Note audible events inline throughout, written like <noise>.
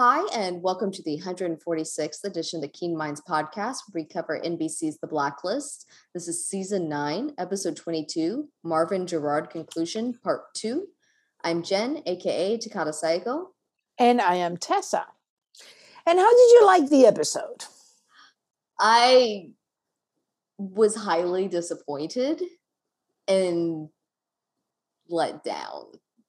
Hi, and welcome to the 146th edition of the Keen Minds podcast, we cover NBC's The Blacklist. This is season nine, episode 22, Marvin Gerard Conclusion, part two. I'm Jen, aka Takata Saigo. And I am Tessa. And how did you like the episode? I was highly disappointed and let down.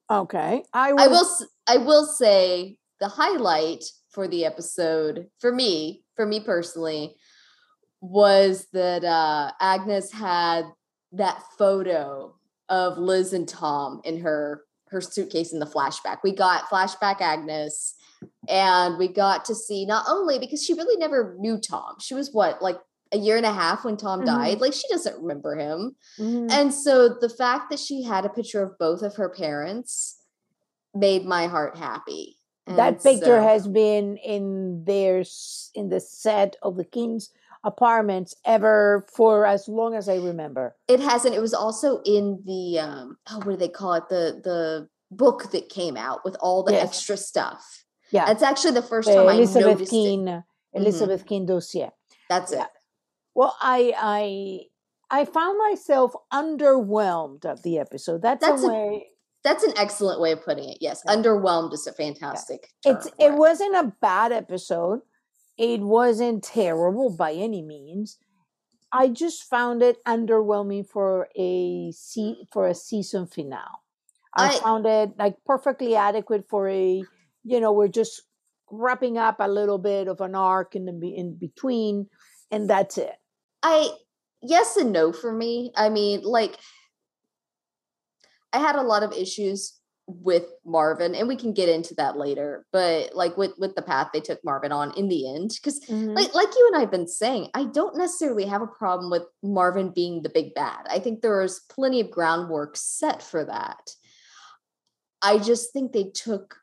Okay. I, was- I will I will say the highlight for the episode for me, for me personally, was that uh, Agnes had that photo of Liz and Tom in her her suitcase in the flashback. We got flashback Agnes, and we got to see not only because she really never knew Tom. She was what like a year and a half when Tom mm-hmm. died. Like she doesn't remember him, mm-hmm. and so the fact that she had a picture of both of her parents made my heart happy that picture so, has been in their in the set of the king's apartments ever for as long as I remember. It hasn't. It was also in the um oh what do they call it? The the book that came out with all the yes. extra stuff. Yeah. It's actually the first time Elizabeth I noticed Keen, it. Elizabeth mm-hmm. Keen dossier. That's yeah. it. Well, I I I found myself underwhelmed of the episode. That's, That's a way that's an excellent way of putting it. Yes, yeah. underwhelmed is a fantastic. Yeah. It's it wasn't a bad episode. It wasn't terrible by any means. I just found it underwhelming for a se- for a season finale. I, I found it like perfectly adequate for a you know we're just wrapping up a little bit of an arc in the in between, and that's it. I yes and no for me. I mean, like I had a lot of issues with Marvin, and we can get into that later. But like with with the path they took Marvin on in the end, because mm-hmm. like like you and I've been saying, I don't necessarily have a problem with Marvin being the big bad. I think there is plenty of groundwork set for that. I just think they took.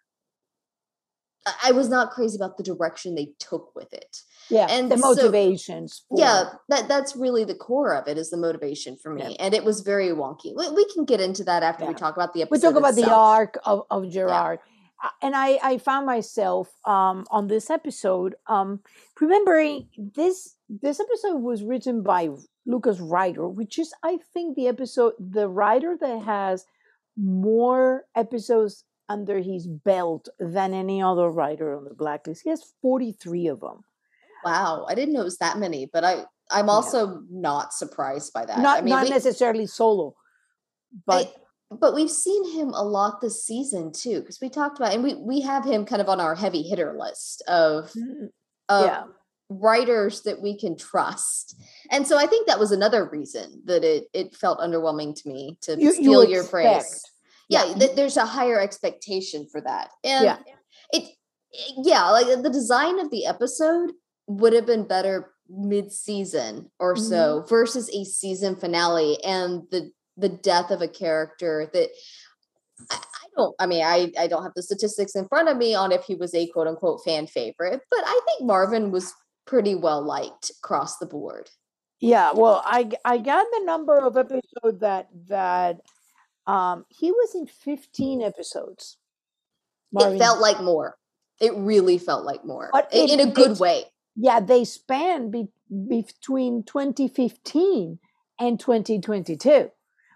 I was not crazy about the direction they took with it yeah and the motivations so, yeah that that's really the core of it is the motivation for me yeah. and it was very wonky we, we, can get into that after yeah. we talk about the episode we talk about itself. the arc of, of gerard yeah. and i i found myself um on this episode um remembering this this episode was written by Lukas Reiter which is i think the episode the writer that has more episodes under his belt than any other writer on the blacklist he has 43 of them Wow, I didn't know it was that many, but I I'm also yeah. not surprised by that. Not I mean, not we, necessarily solo, but I, but we've seen him a lot this season too because we talked about and we we have him kind of on our heavy hitter list of mm, of yeah. writers that we can trust. And so I think that was another reason that it it felt underwhelming to me to you, steal you your praise. Yeah, yeah. Th- there's a higher expectation for that. And yeah. it yeah, like the design of the episode would have been better mid-season or mm-hmm. so versus a season finale and the the death of a character that I, I don't I mean I I don't have the statistics in front of me on if he was a quote unquote fan favorite, but I think Marvin was pretty well liked across the board. Yeah, well, I I got the number of episodes that that um he was in 15 episodes. Marvin. It felt like more. It really felt like more. But in, it, in a good way yeah, they span be, between 2015 and 2022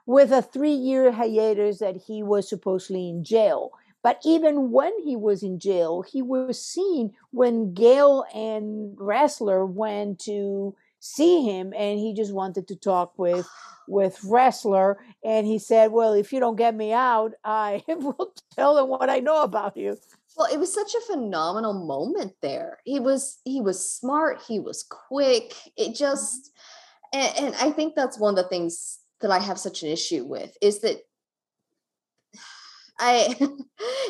with a three year hiatus that he was supposedly in jail. But even when he was in jail, he was seen when Gail and Ressler went to see him and he just wanted to talk with with Ressler and he said well if you don't get me out i <laughs> will tell them what i know about you well, it was such a phenomenal moment there. He was he was smart, he was quick. It mm-hmm. just and, and I think that's one of the things that I have such an issue with is that <sighs> I <laughs>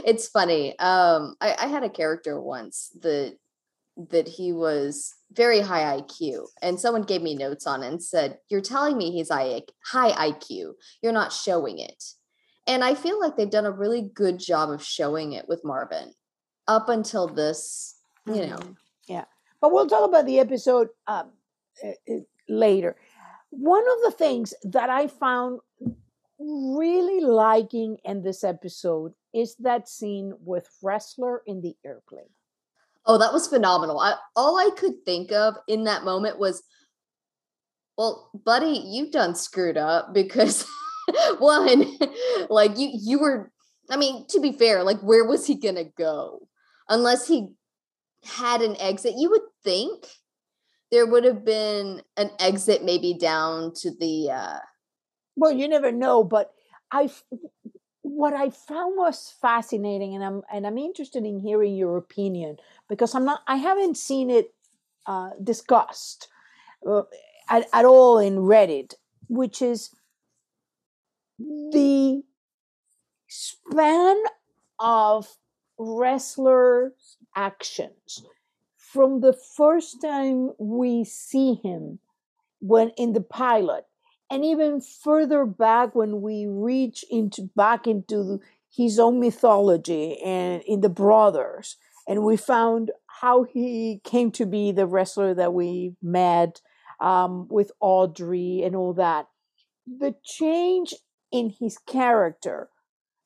it's funny. Um I, I had a character once that that he was very high IQ and someone gave me notes on it and said, You're telling me he's high IQ. You're not showing it. And I feel like they've done a really good job of showing it with Marvin up until this, you know. Mm-hmm. Yeah. But we'll talk about the episode um, later. One of the things that I found really liking in this episode is that scene with Ressler in the airplane. Oh, that was phenomenal. I, all I could think of in that moment was, well, buddy, you've done screwed up because <laughs> one, <laughs> like you you were I mean, to be fair, like where was he gonna go? Unless he had an exit, you would think there would have been an exit maybe down to the uh well you never know but i what i found was fascinating and i'm and i'm interested in hearing your opinion because i'm not i haven't seen it uh, discussed uh, at, at all in reddit which is the span of Ressler's actions from the first time we see him when in the pilot and even further back when we reach into back into his own mythology and in the brothers and we found how he came to be the Ressler that we met um, with audrey and all that. The change in his character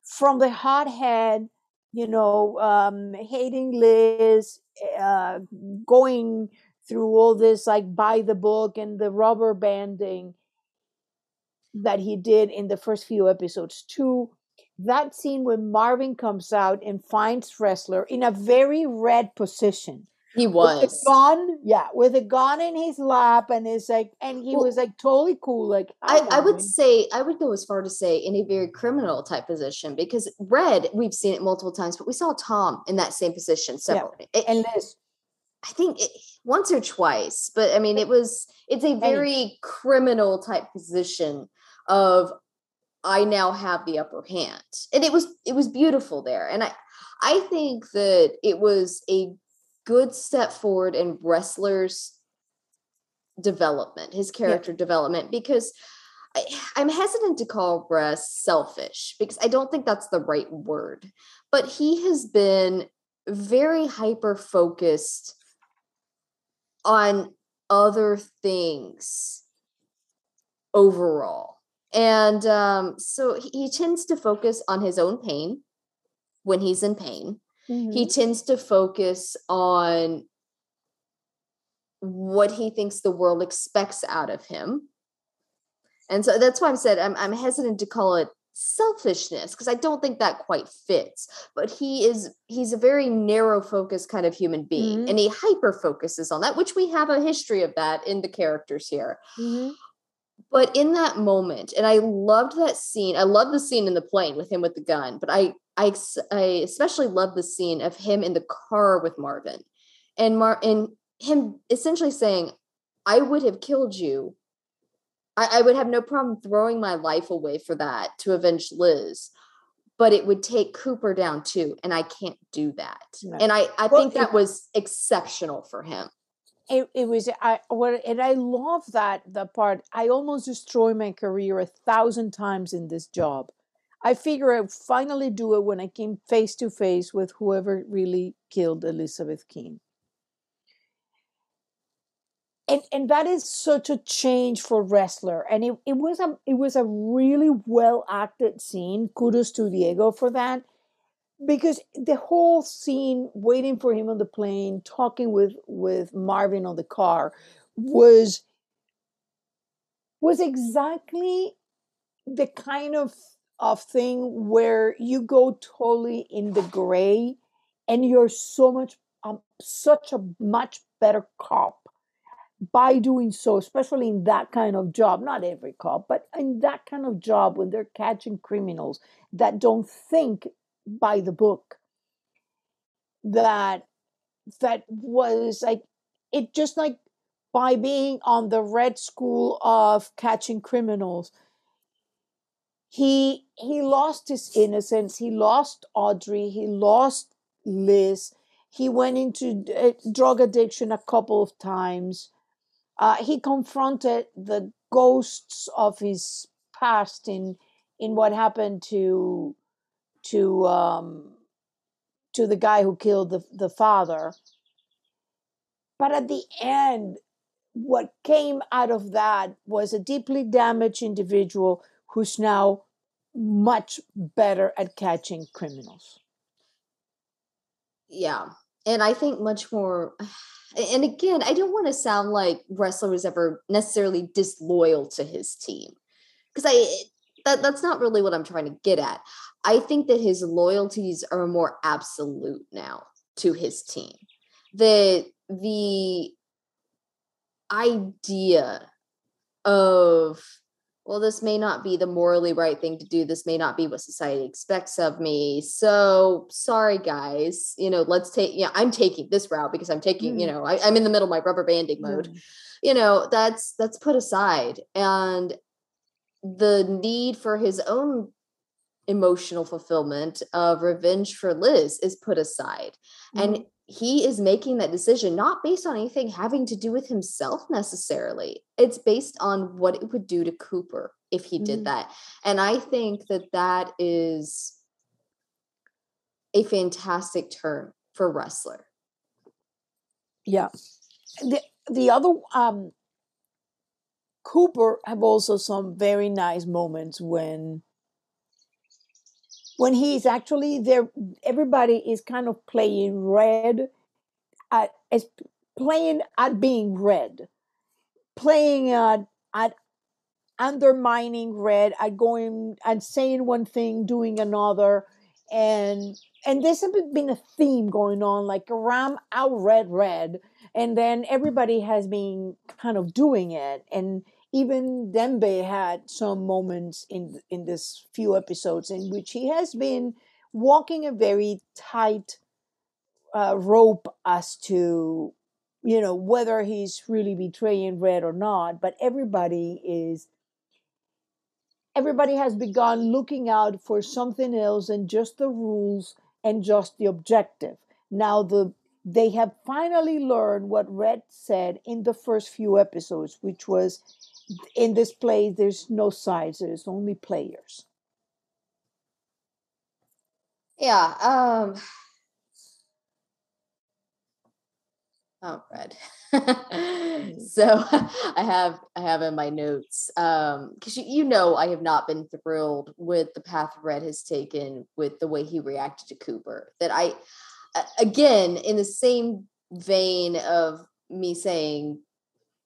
from the hothead you know, um, hating Liz, uh, going through all this like by the book and the rubber banding that he did in the first few episodes to that scene when Marvin comes out and finds Ressler in a very red position he was with a gun, yeah, with a gun in his lap, and is like, and he well, was like totally cool. Like I, I would say, I would go as far to say in a very criminal type position because Red, we've seen it multiple times, but we saw Tom in that same position several. Yeah. It, and Liz, I think it, once or twice, but I mean, it was it's a very criminal type position of I now have the upper hand, and it was it was beautiful there, and I I think that it was a good step forward in Ressler's development, his character yeah. development, because I, am hesitant to call Bress selfish because I don't think that's the right word. But he has been very hyper focused on other things overall. And um, so he tends to focus on his own pain when he's in pain. Mm-hmm. He tends to focus on what he thinks the world expects out of him. And so that's why I'm said I'm, I'm hesitant to call it selfishness because I don't think that quite fits. But he is he's a very narrow focused kind of human being, mm-hmm. and he hyper focuses on that, which we have a history of that in the characters here. Mm-hmm. But in that moment, and I loved that scene. I love the scene in the plane with him with the gun, but I I, I especially love the scene of him in the car with Marvin and Mar and him essentially saying, I would have killed you. I, I would have no problem throwing my life away for that to avenge Liz. But it would take Cooper down too. And I can't do that. No. And I, I well, think that was exceptional for him. It, it was I what and I love that the part I almost destroyed my career a thousand times in this job I figure I'd finally do it when I came face to face with whoever really killed Elizabeth Keen. And, and that is such a change for Ressler. And it, it was a it was a really well acted scene. Kudos to Diego for that. Because the whole scene waiting for him on the plane, talking with, with Marvin on the car was was exactly the kind of of thing where you go totally in the gray and you're so much um, such a much better cop by doing so especially in that kind of job. Not every cop but in that kind of job when they're catching criminals that don't think by the book that that was like it just like by being on the red school of catching criminals he he lost his innocence he lost audrey he lost liz he went into uh, drug addiction a couple of times. Uh, he confronted the ghosts of his past in in what happened to to um, to the guy who killed the, the father but at the end what came out of that was a deeply damaged individual who's now much better at catching criminals. Yeah. and I think much more. <sighs> And again, I don't want to sound like Ressler was ever necessarily disloyal to his team because I that that's not really what I'm trying to get at. I think that his loyalties are more absolute now to his team. That the idea of well this may not be the morally right thing to do this may not be what society expects of me so sorry guys you know let's take yeah i'm taking this route because i'm taking mm. you know I, am in the middle of my rubber banding mode mm. you know that's that's put aside and the need for his own emotional fulfillment of revenge for liz is put aside mm. and he is making that decision not based on anything having to do with himself necessarily. It's based on what it would do to Cooper if he did mm. that. And I think that that is a fantastic turn for Ressler. Yeah. The the other um Cooper have also some very nice moments when when he's actually there everybody is kind of playing red at as playing at being red playing at at undermining red at going and saying one thing doing another and and there's been a theme going on like ram out red red and then everybody has been kind of doing it and even Dembe had some moments in in this few episodes in which he has been walking a very tight uh, rope as to you know whether he's really betraying red or not but everybody is everybody has begun looking out for something else than just the rules and just the objective. Now the they have finally learned what red said in the first few episodes which was in this play there's no sides there's only players yeah um oh red <laughs> mm. so i have i have in my notes um because you, you know i have not been thrilled with the path red has taken with the way he reacted to cooper that i again in the same vein of me saying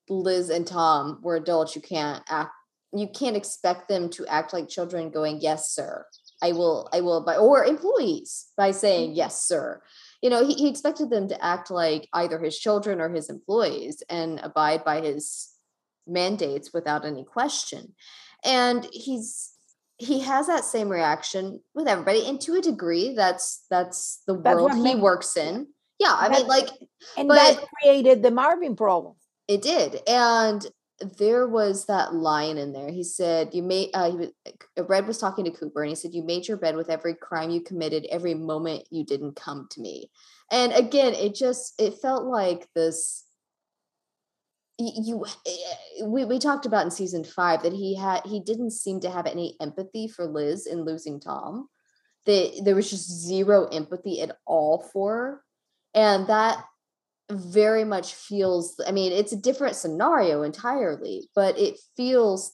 Liz and Tom were adults, you can't act you can't expect them to act like children going, Yes, sir. I will, I will by or employees by saying, mm-hmm. Yes, sir. You know, he, he expected them to act like either his children or his employees and abide by his mandates without any question. And he's he has that same reaction with everybody and to a degree that's that's the that's world he works in yeah i mean like and but, that created the marvin problem it did. And there was that line in there. He said, You made, uh, he was, uh, Red was talking to Cooper and he said, You made your bed with every crime you committed, every moment you didn't come to me. And again, it just, it felt like this. You, eh, we, we talked about in season five that he had he didn't seem to have any empathy for Liz in losing Tom. That there was just zero empathy at all for her. And that very much feels i mean it's a different scenario entirely but it feels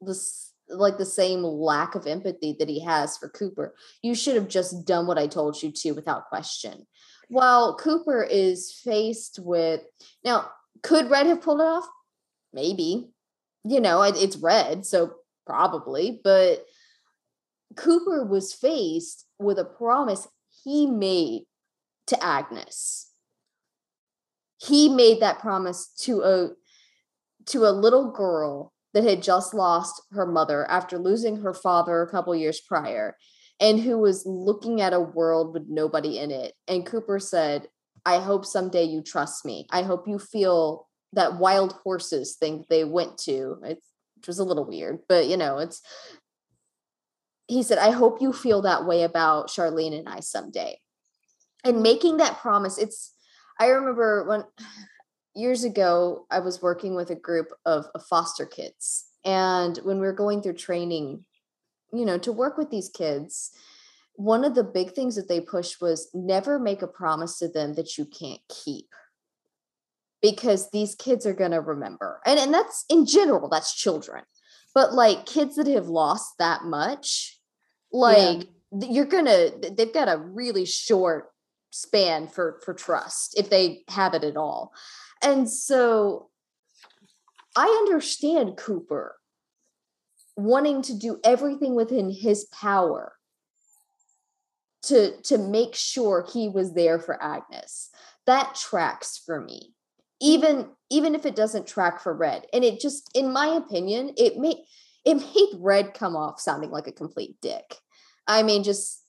this like the same lack of empathy that he has for cooper. You should have just done what i told you to without question. While cooper is faced with now could red have pulled it off? Maybe. You know it's red so probably but cooper was faced with a promise he made to agnes he made that promise to a to a little girl that had just lost her mother after losing her father a couple years prior and who was looking at a world with nobody in it. And cooper said i hope someday you trust me. I hope you feel that wild horses thing they went to. It's, which was a little weird but you know it's he said i hope you feel that way about charlene and i someday. And making that promise it's I remember when years ago I was working with a group of, of foster kids, and when we were going through training, you know, to work with these kids, one of the big things that they pushed was never make a promise to them that you can't keep because these kids are going to remember and and that's in general that's children but like kids that have lost that much like yeah. you're gonna they've got a really short span for for trust if they have it at all. And so I understand Cooper wanting to do everything within his power to to make sure he was there for Agnes. That tracks for me. Even even if it doesn't track for Red. And it just in my opinion, it made it made Red come off sounding like a complete dick. I mean just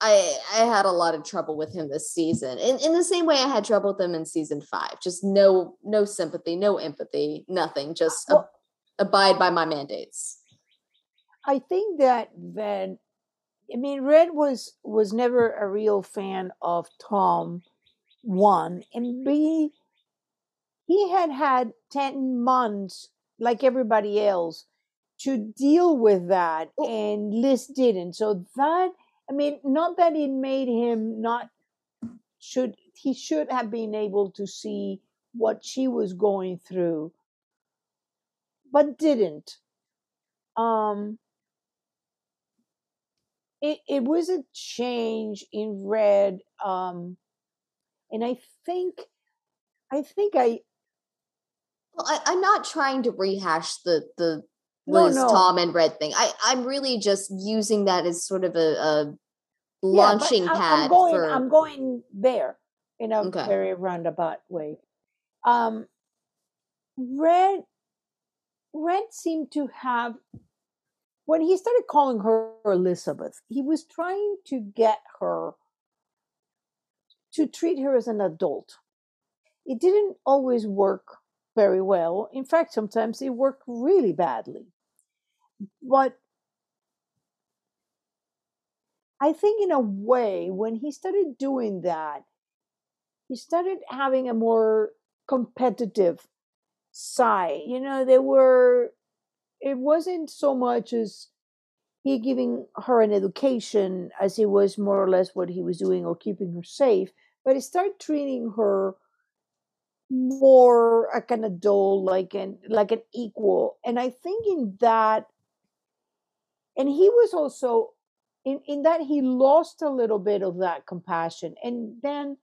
I I had a lot of trouble with him this season. In in the same way I had trouble with him in season 5. Just no no sympathy, no empathy, nothing. Just well, abide by my mandates. I think that that I mean, Red was was never a real fan of Tom. One and B, he had had ten months, like everybody else, to deal with that, and Liz didn't. So that I mean, not that it made him not should he should have been able to see what she was going through, but didn't. Um, it, it was a change in red um and i think i think i well I, am not trying to rehash the the liz no, no. tom and red thing i i'm really just using that as sort of a, a launching yeah, pad I'm going, for... i'm going there in a okay. very roundabout way um red red seemed to have when he started calling her Elizabeth, he was trying to get her to treat her as an adult. It didn't always work very well. In fact, sometimes it worked really badly. But I think, in a way, when he started doing that, he started having a more competitive side. You know, there were it wasn't so much as he giving her an education as it was more or less what he was doing or keeping her safe, but he started treating her more like an adult, like an like an equal. And I think in that, and he was also in, in that he lost a little bit of that compassion. And then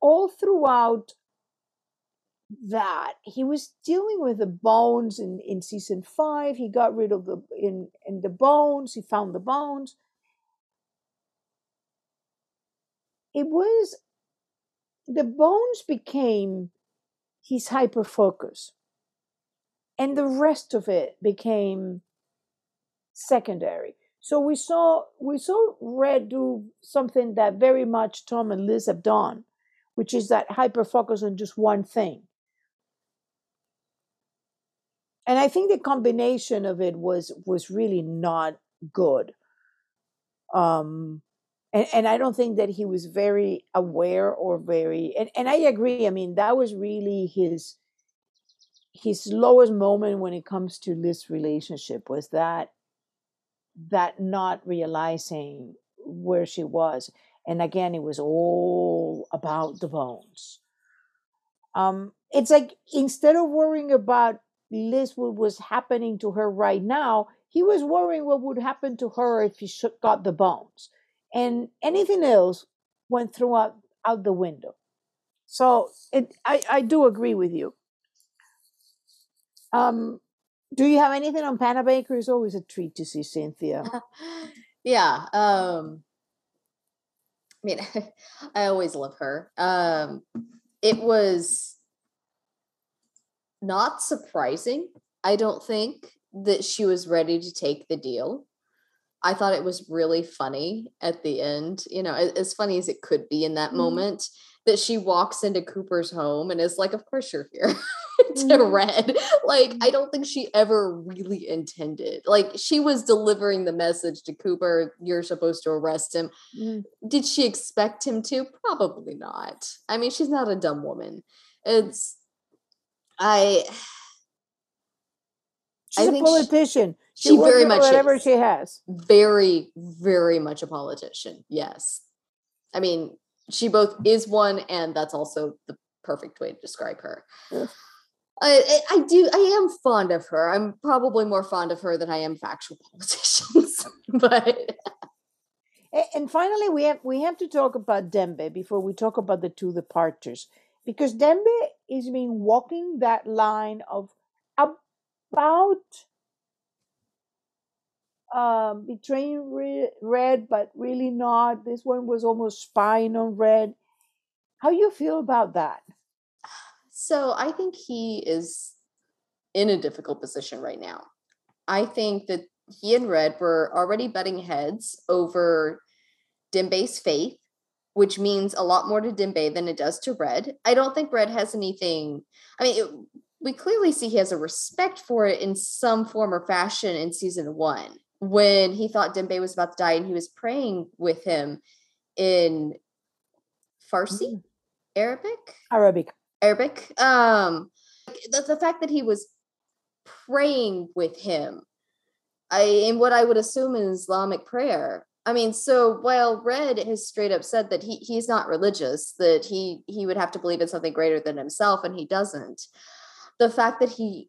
all throughout that he was dealing with the bones in, in season five. He got rid of the in in the bones. He found the bones. It was the bones became his hyper focus and the rest of it became secondary so we saw we saw red do something that very much tom and liz have done which is that hyper focus on just one thing and I think the combination of it was was really not good. Um, and, and I don't think that he was very aware or very and, and I agree. I mean, that was really his his lowest moment when it comes to this relationship was that that not realizing where she was. And again, it was all about the bones. Um, it's like instead of worrying about Liz what was happening to her right now, he was worrying what would happen to her if he got the bones. And anything else went through out, out the window. So it, I, I do agree with you. Um, do you have anything on Panabaker? It's always a treat to see Cynthia. <laughs> yeah. Um, I mean, <laughs> I always love her. Um, it was not surprising, I don't think, that she was ready to take the deal. I thought it was really funny at the end, you know, as funny as it could be in that mm-hmm. moment, that she walks into Cooper's home and is like, Of course you're here <laughs> to mm-hmm. Red. Like, I don't think she ever really intended. Like, she was delivering the message to Cooper, You're supposed to arrest him. Mm-hmm. Did she expect him to? Probably not. I mean, she's not a dumb woman. It's I She's I a politician. She, she very much whatever is. she has. Very, very much a politician. Yes. I mean, she both is one, and that's also the perfect way to describe her. I, I do. I am fond of her. I'm probably more fond of her than I am factual <laughs> politicians, but And finally, we have we have to talk about Dembe before we talk about the two departures, because Dembe is been walking that line of about um, betraying Red, but really not. This one was almost spying on Red. How you feel about that? So I think he is in a difficult position right now. I think that he and Red were already butting heads over Dembe's faith, which means a lot more to Dembe than it does to Red. I don't think Red has anything. I mean, it, we clearly see he has a respect for it in some form or fashion in season one when he thought Dembe was about to die and he was praying with him in Farsi, mm. Arabic, Arabic, Arabic. Um, the, the fact that he was praying with him I in what I would assume an Islamic prayer. I mean, so while Red has straight up said that he he's not religious, that he he would have to believe in something greater than himself, and he doesn't. The fact that he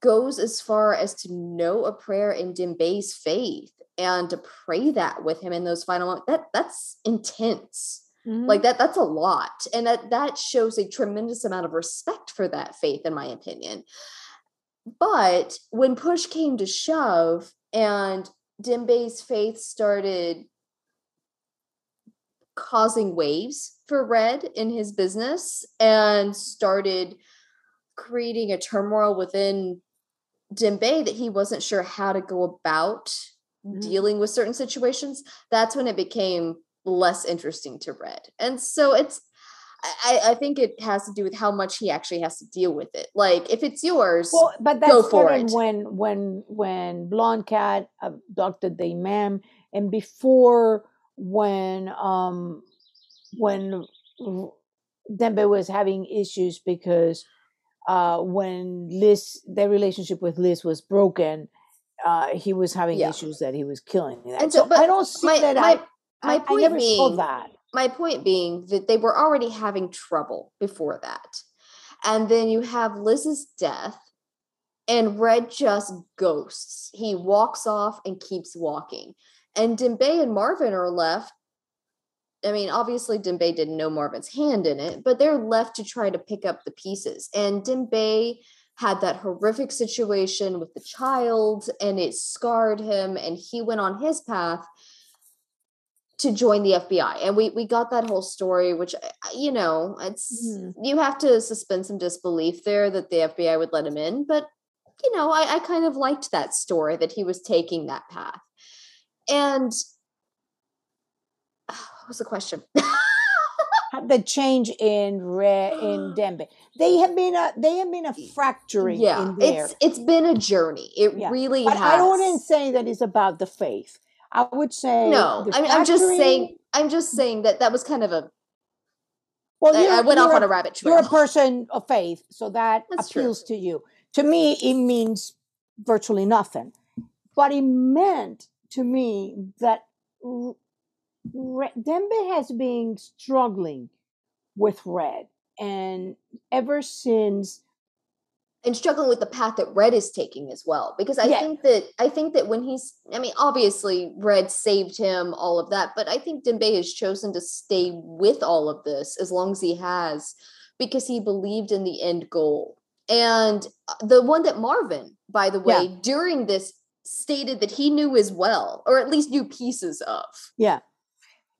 goes as far as to know a prayer in Dembe's faith and to pray that with him in those final moments, that that's intense. Mm-hmm. Like that, that's a lot. And that that shows a tremendous amount of respect for that faith, in my opinion. But when push came to shove, and Dembe's faith started causing waves for Red in his business and started creating a turmoil within Dembe that he wasn't sure how to go about mm-hmm. dealing with certain situations. That's when it became less interesting to Red. And so it's I, I think it has to do with how much he actually has to deal with it. Like if it's yours, well, but that's go for it. when when when Blonde Cat abducted the imam, and before when um when Dembe was having issues because uh when Liz their relationship with Liz was broken, uh he was having yeah. issues that he was killing that. And so, so I don't see my, that my, I, my point I never being, saw that my point being that they were already having trouble before that. And then you have Liz's death, and Red just ghosts. He walks off and keeps walking. And Dembe and Marvin are left. I mean, obviously, Dembe didn't know Marvin's hand in it, but they're left to try to pick up the pieces. And Dembe had that horrific situation with the child, and it scarred him, and he went on his path to join the FBI. And we we got that whole story, which uh, you know, it's mm-hmm. you have to suspend some disbelief there that the FBI would let him in. But you know, I, I kind of liked that story that he was taking that path. And what was the question? <laughs> the change in Re in <gasps> Dembe. They have been a they have been a fracturing yeah, It's it's been a journey. It yeah. really but has. I wouldn't say that it's about the faith. I would say no. I mean, I'm just saying. I'm just saying that that was kind of a. Well, I, I went off on a rabbit trail. You're a person of faith, so that That's appeals true. to you. To me, it means virtually nothing, but it meant to me that Dembe has been struggling with red, and ever since and struggling with the path that red is taking as well because i yeah. think that i think that when he's i mean obviously red saved him all of that but i think dembe has chosen to stay with all of this as long as he has because he believed in the end goal and uh, the one that marvin by the way yeah. during this stated that he knew as well or at least knew pieces of yeah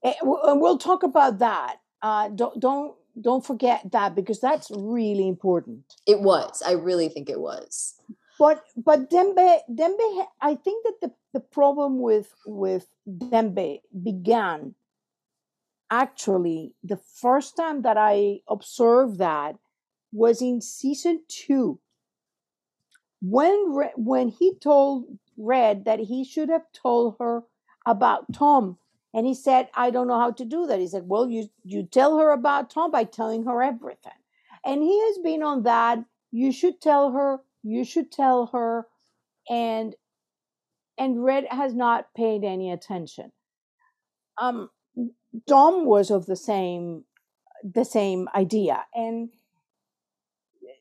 and we'll talk about that uh, don't don't don't forget that because that's really important. It was. I really think it was. But but Dembe Dembe I think that the, the problem with with Dembe began actually the first time that I observed that was in season 2 when when he told Red that he should have told her about Tom and he said, I don't know how to do that. He said, Well, you, you tell her about Tom by telling her everything. And he has been on that. You should tell her, you should tell her. And and Red has not paid any attention. Um Dom was of the same the same idea. And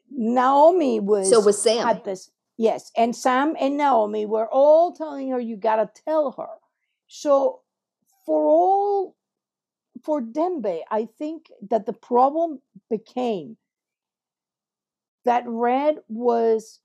Naomi was so was Sam. Had this yes, and Sam and Naomi were all telling her you gotta tell her. So for all for Dembe, I think that the problem became that Red was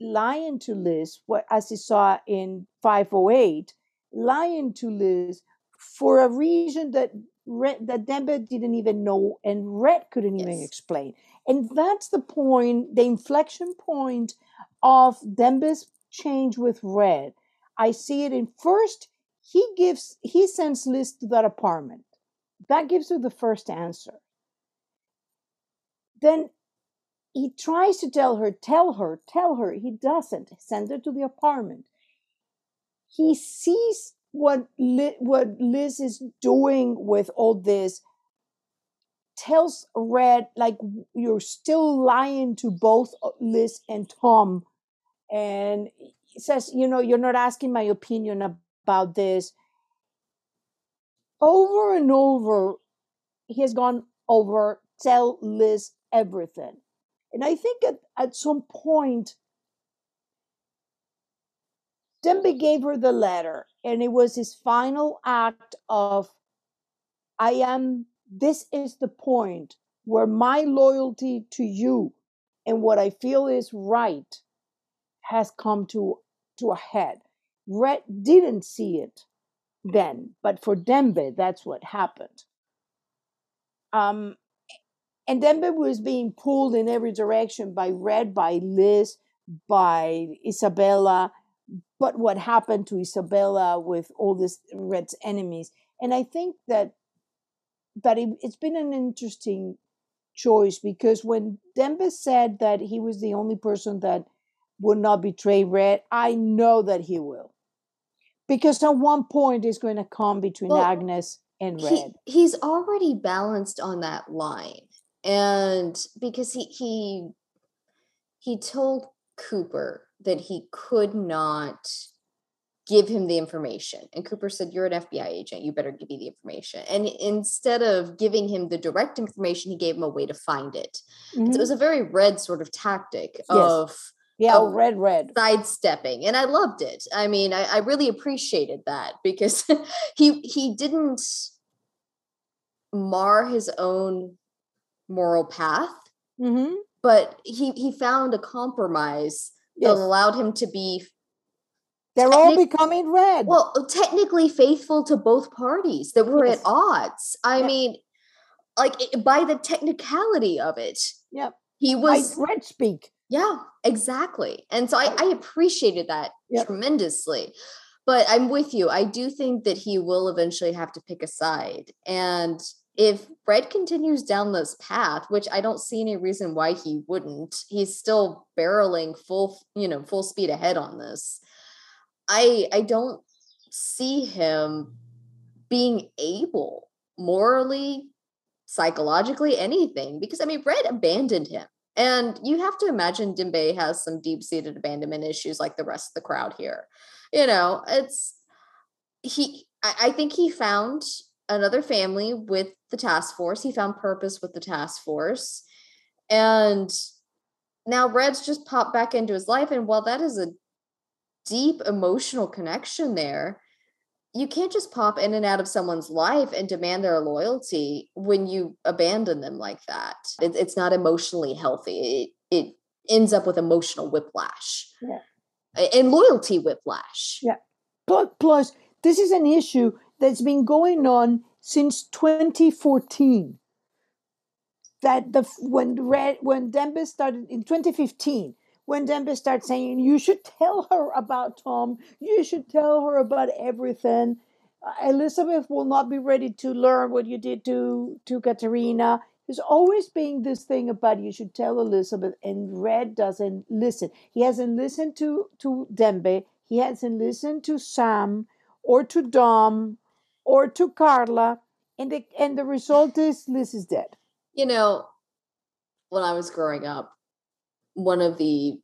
lying to Liz, as he saw in 508, lying to Liz for a reason that Red, that Dembe didn't even know and Red couldn't even explain. And that's the point, the inflection point of Dembe's change with Red. I see it in first, he gives, he sends Liz to that apartment. That gives her the first answer. Then he tries to tell her, tell her, tell her. He doesn't. Send her to the apartment. He sees what Liz, what Liz is doing with all this. Tells Red like you're still lying to both uh, Liz and Tom, and says, you know, you're not asking my opinion about this. Over and over, he has gone over tell Liz everything and I think at, at some point, Dembe gave her the letter, and it was his final act of, I am, this is the point where my loyalty to you and what I feel is right has come to, to a head. Red didn't see it then, but for Dembe, that's what happened. Um, and Dembe was being pulled in every direction by Red, by Liz, by Isabella. But what happened to Isabella with all this Red's enemies? And I think that that it, it's been an interesting choice because when Dembe said that he was the only person that would not betray Red, I know that he will. Because at one point it's going to come between well, Agnes and Red. He, he's already balanced on that line and because he he he told Cooper that he could not give him the information. And Cooper said, You're an FBI agent. You better give me the information. And instead of giving him the direct information, he gave him a way to find it. Mm-hmm. So it was a very red sort of tactic yes. of. Yeah, of red, red. Sidestepping. And I loved it. I mean, I, I really appreciated that because <laughs> he he didn't mar his own moral path. Mm-hmm. But he he found a compromise yes. that allowed him to be. They're all becoming red. Well, technically faithful to both parties that were yes. at odds. I yeah. mean, like by the technicality of it. Yep. He was by red speak. Yeah, exactly. And so I, oh. I appreciated that yep. tremendously. But I'm with you. I do think that he will eventually have to pick a side. And if Red continues down this path, which I don't see any reason why he wouldn't, he's still barreling full, you know, full speed ahead on this. I I don't see him being able morally, psychologically, anything because I mean Red abandoned him. And you have to imagine Dembe has some deep-seated abandonment issues like the rest of the crowd here. You know, it's he I think he found another family with the task force. He found purpose with the task force. And now Red's just popped back into his life. And while that is a deep emotional connection there, you can't just pop in and out of someone's life and demand their loyalty when you abandon them like that. It, it's not emotionally healthy. It, it ends up with emotional whiplash. Yeah. And loyalty whiplash. Yeah. Plus, plus, this is an issue that's been going on since 2014. That the when Red when Dembe started in 2015, when Dembe starts saying you should tell her about Tom, you should tell her about everything. Uh, Elizabeth will not be ready to learn what you did to to Katarina. There's always been this thing about you should tell Elizabeth, and Red doesn't listen. He hasn't listened to to Dembe. He hasn't listened to Sam or to Dom or to Carla, and the and the result is Liz is dead. You know, when I was growing up, one of the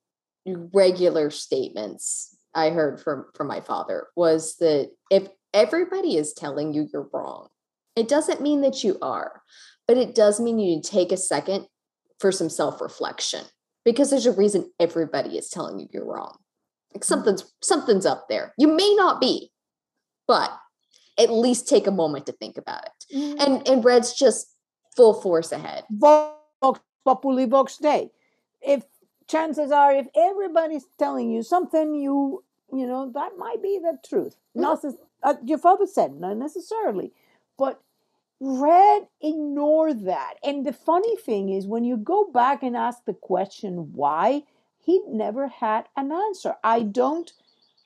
regular statements I heard from from my father was that if everybody is telling you you're wrong, it doesn't mean that you are, but it does mean you need to take a second for some self-reflection because there's a reason everybody is telling you you're wrong. Like mm. something's something's up there. You may not be, but at least take a moment to think about it. Mm-hmm. And and Red's just full force ahead. Vox populi vox dei. If chances are, if everybody's telling you something, you you know that might be the truth. Mm-hmm. Not uh, your father said not necessarily, but Red ignore that. And the funny thing is, when you go back and ask the question why, he never had an answer. I don't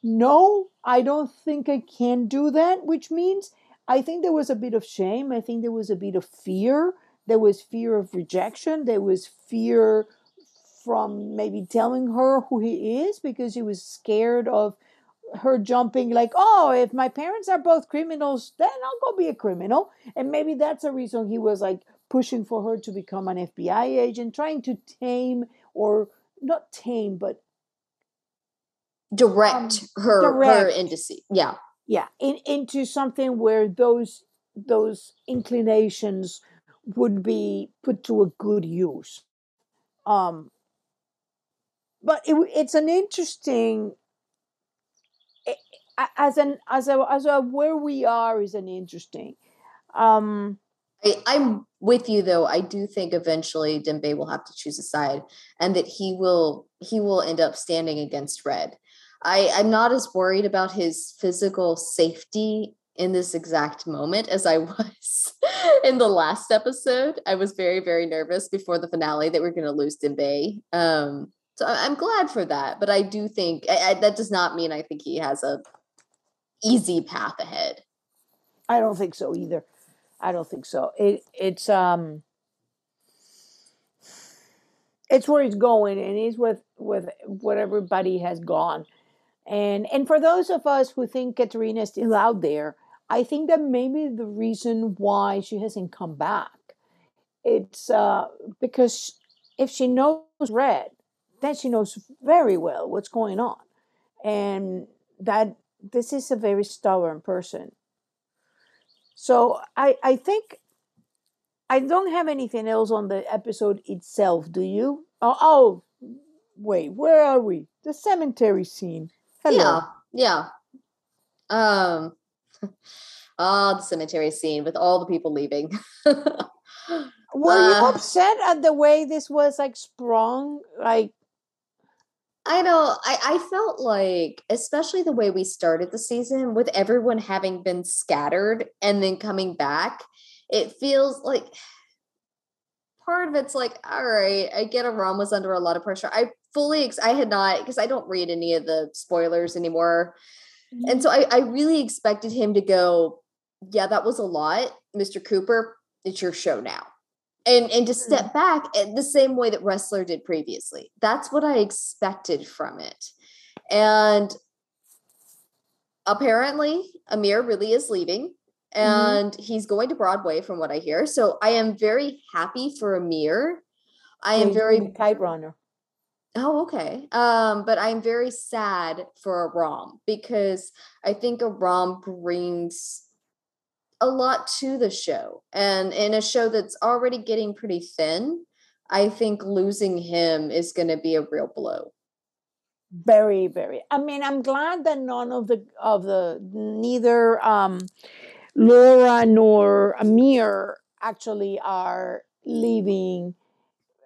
know. I don't think I can do that, which means I think there was a bit of shame. I think there was a bit of fear. There was fear of rejection. There was fear from maybe telling her who he is because he was scared of her jumping like oh if my parents are both criminals then i'll go be a criminal. And maybe that's a reason he was like pushing for her to become an fbi agent trying to tame or not tame but direct um, her direct, her into yeah. Yeah in, into something where those those inclinations would be put to a good use. Um but it, it's an interesting as an as a as a where we are is an interesting. Um, I, I'm with you though. I do think eventually Dembe will have to choose a side, and that he will he will end up standing against Red. I I'm not as worried about his physical safety in this exact moment as I <laughs> was in the last episode. I was very very nervous before the finale that we're going to lose Dembe. Um, so I'm glad for that, but I do think I, I, that does not mean I think he has a easy path ahead. I don't think so either. I don't think so. It it's um it's where he's going and he's with with what everybody has gone. And and for those of us who think Katarina is still out there, I think that maybe the reason why she hasn't come back it's uh because if she knows red then she knows very well what's going on. And that this is a very stubborn person. So i i think i don't have anything else on the episode itself do you? Oh, oh wait where are we? The cemetery scene. Hello. yeah yeah. Um <laughs> ah the cemetery scene with all the people leaving. <laughs> Were uh, you upset at the way this was like sprung? Like I know. I, I felt like, especially the way we started the season with everyone having been scattered and then coming back, it feels like part of it's like, all right, I get Aram was under a lot of pressure. I fully, ex- I had not, because I don't read any of the spoilers anymore. Mm-hmm. And so I, I really expected him to go, yeah, that was a lot. Mr. Cooper, it's your show now and and to hmm. step back the same way that Ressler did previously. That's what I expected from it. And apparently Amir really is leaving mm-hmm. and mm-hmm. he's going to Broadway from what I hear. So I am very happy for Amir. I am very kite runner. Oh, okay. Um, but I'm very sad for Aram because I think Aram brings a lot to the show. And in a show that's already getting pretty thin, I think losing him is going to be a real blow. Very, very. I mean, I'm glad that none of the of the neither um Laura nor Amir actually are leaving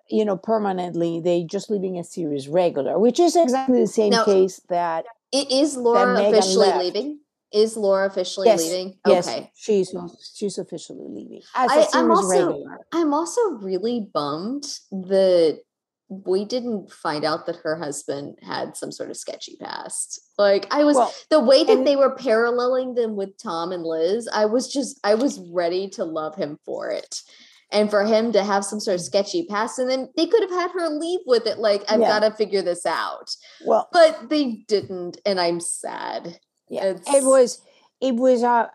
you know permanently they just leaving a series regular which is exactly the same now, case that it is laura officially left. leaving is Laura officially yes. leaving? Yes, okay. she's she's officially leaving. As I, am also regular. I'm also really bummed that we didn't find out that her husband had some sort of sketchy past. Like I was well, the way that and, they were paralleling them with Tom and Liz, I was just I was ready to love him for it. And for him to have some sort of mm-hmm. sketchy past, and then they could have had her leave with it, like, I've yeah. got to figure this out. Well, but they didn't, and I'm sad yeah. It's... it was it was uh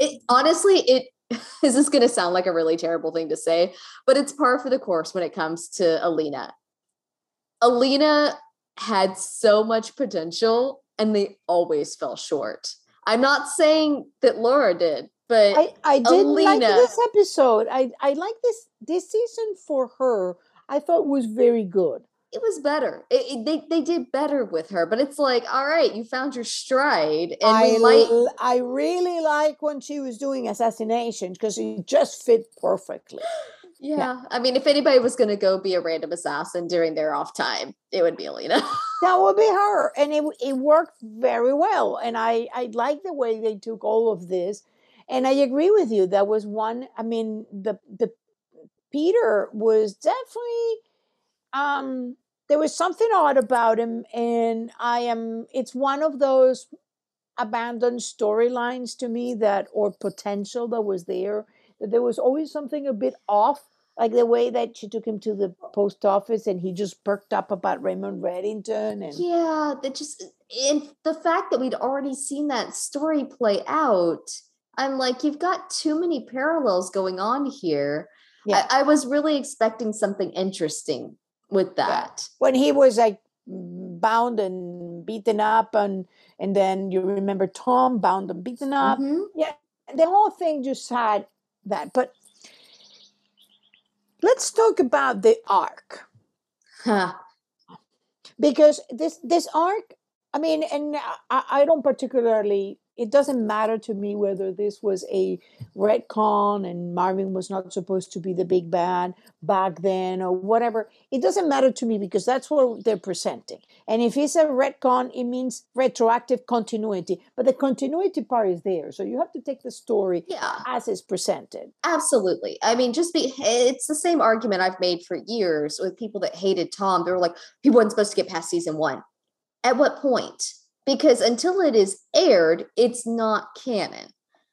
it honestly it <laughs> this is going to sound like a really terrible thing to say but it's par for the course when it comes to alina. Alina had so much potential and they always fell short. I'm not saying that laura did but i, I did Alina, like this episode. I i like this this season for her i thought was very good it was better. It, it, they they did better with her, but it's like, all right, you found your stride, and I might. I really like when she was doing assassinations because it just fit perfectly. <gasps> Yeah. yeah. I mean, if anybody was going to go be a random assassin during their off time, it would be Alina. that <laughs> would be her, and it it worked very well. And I I like the way they took all of this, and I agree with you. That was one. I mean, the the Peter was definitely um there was something odd about him and i am it's one of those abandoned storylines to me that or potential that was there that there was always something a bit off like the way that she took him to the post office and he just perked up about raymond reddington and yeah that just and the fact that we'd already seen that story play out i'm like you've got too many parallels going on here yeah. I, I was really expecting something interesting with that. When he was like bound and beaten up and and then you remember Tom bound and beaten up. Mm-hmm. Yeah. The whole thing just had that. But let's talk about the arc. Huh. Because this this arc, I mean, and I, I don't particularly it doesn't matter to me whether this was a retcon and Marvin was not supposed to be the big bad back then or whatever. It doesn't matter to me because that's what they're presenting. And if it's a retcon, it means retroactive continuity. But the continuity part is there. So you have to take the story yeah. as it's presented. Absolutely. I mean, just be it's the same argument I've made for years with people that hated Tom. They were like, he wasn't supposed to get past season one. At what point? Because until it is aired, it's not canon.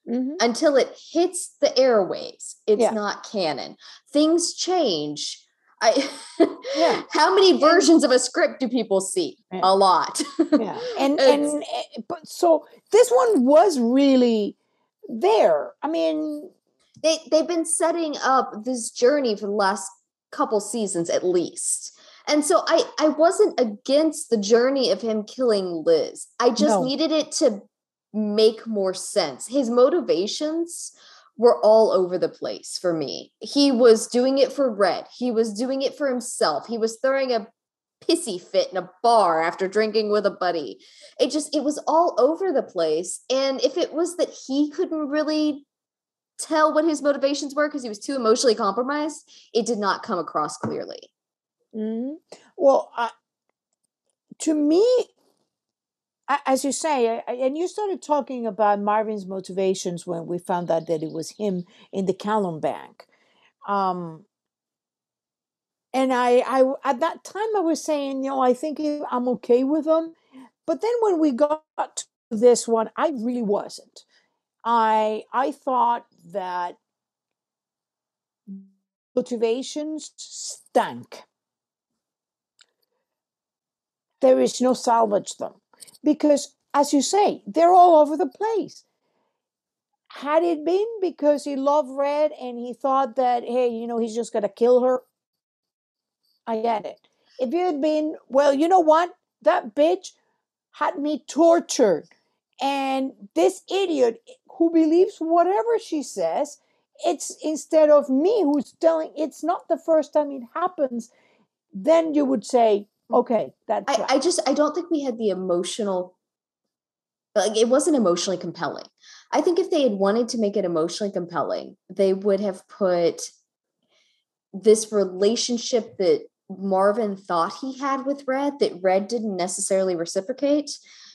Mm-hmm. Until it hits the airwaves, it's yeah. not canon. Things change. I <laughs> yeah. how many versions and, of a script do people see? A lot. yeah. And <laughs> and eh, but so this one was really there. I mean they they've been setting up this journey for the last couple seasons at least. And so I I wasn't against the journey of him killing Liz. I just no. needed it to make more sense. His motivations were all over the place for me. He was doing it for Red. He was doing it for himself. He was throwing a pissy fit in a bar after drinking with a buddy. It just it was all over the place. And if it was that he couldn't really tell what his motivations were because he was too emotionally compromised, it did not come across clearly. Mm-hmm. Well, uh, to me, as you say, and you started talking about Marvin's motivations when we found out that it was him in the Callum Bank. Um, and I, I, at that time, I was saying, you know, I think I'm okay with them. But then when we got to this one, I really wasn't. I, I thought that motivations stank there is no salvage them. Because as you say they're all over the place. Had it been because he loved red and he thought that hey you know he's just going to kill her i get it. If you had been well you know what? That bitch had me tortured. And this idiot who believes whatever she says it's instead of me who's telling it's not the first time it happens then you would say Mm-hmm. Okay, that's. I, I just I don't think we had the emotional. Like it wasn't emotionally compelling. I think if they had wanted to make it emotionally compelling, they would have put this relationship that Marvin thought he had with Red that Red didn't necessarily reciprocate.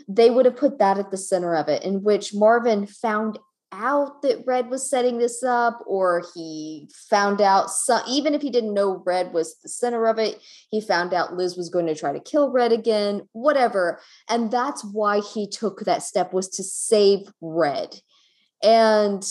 They would have put that at the center of it, in which Marvin found out that Red was setting this up, or he found out some, even if he didn't know Red was the center of it, he found out Liz was going to try to kill Red again, whatever. And that's why he took that step was to save Red. And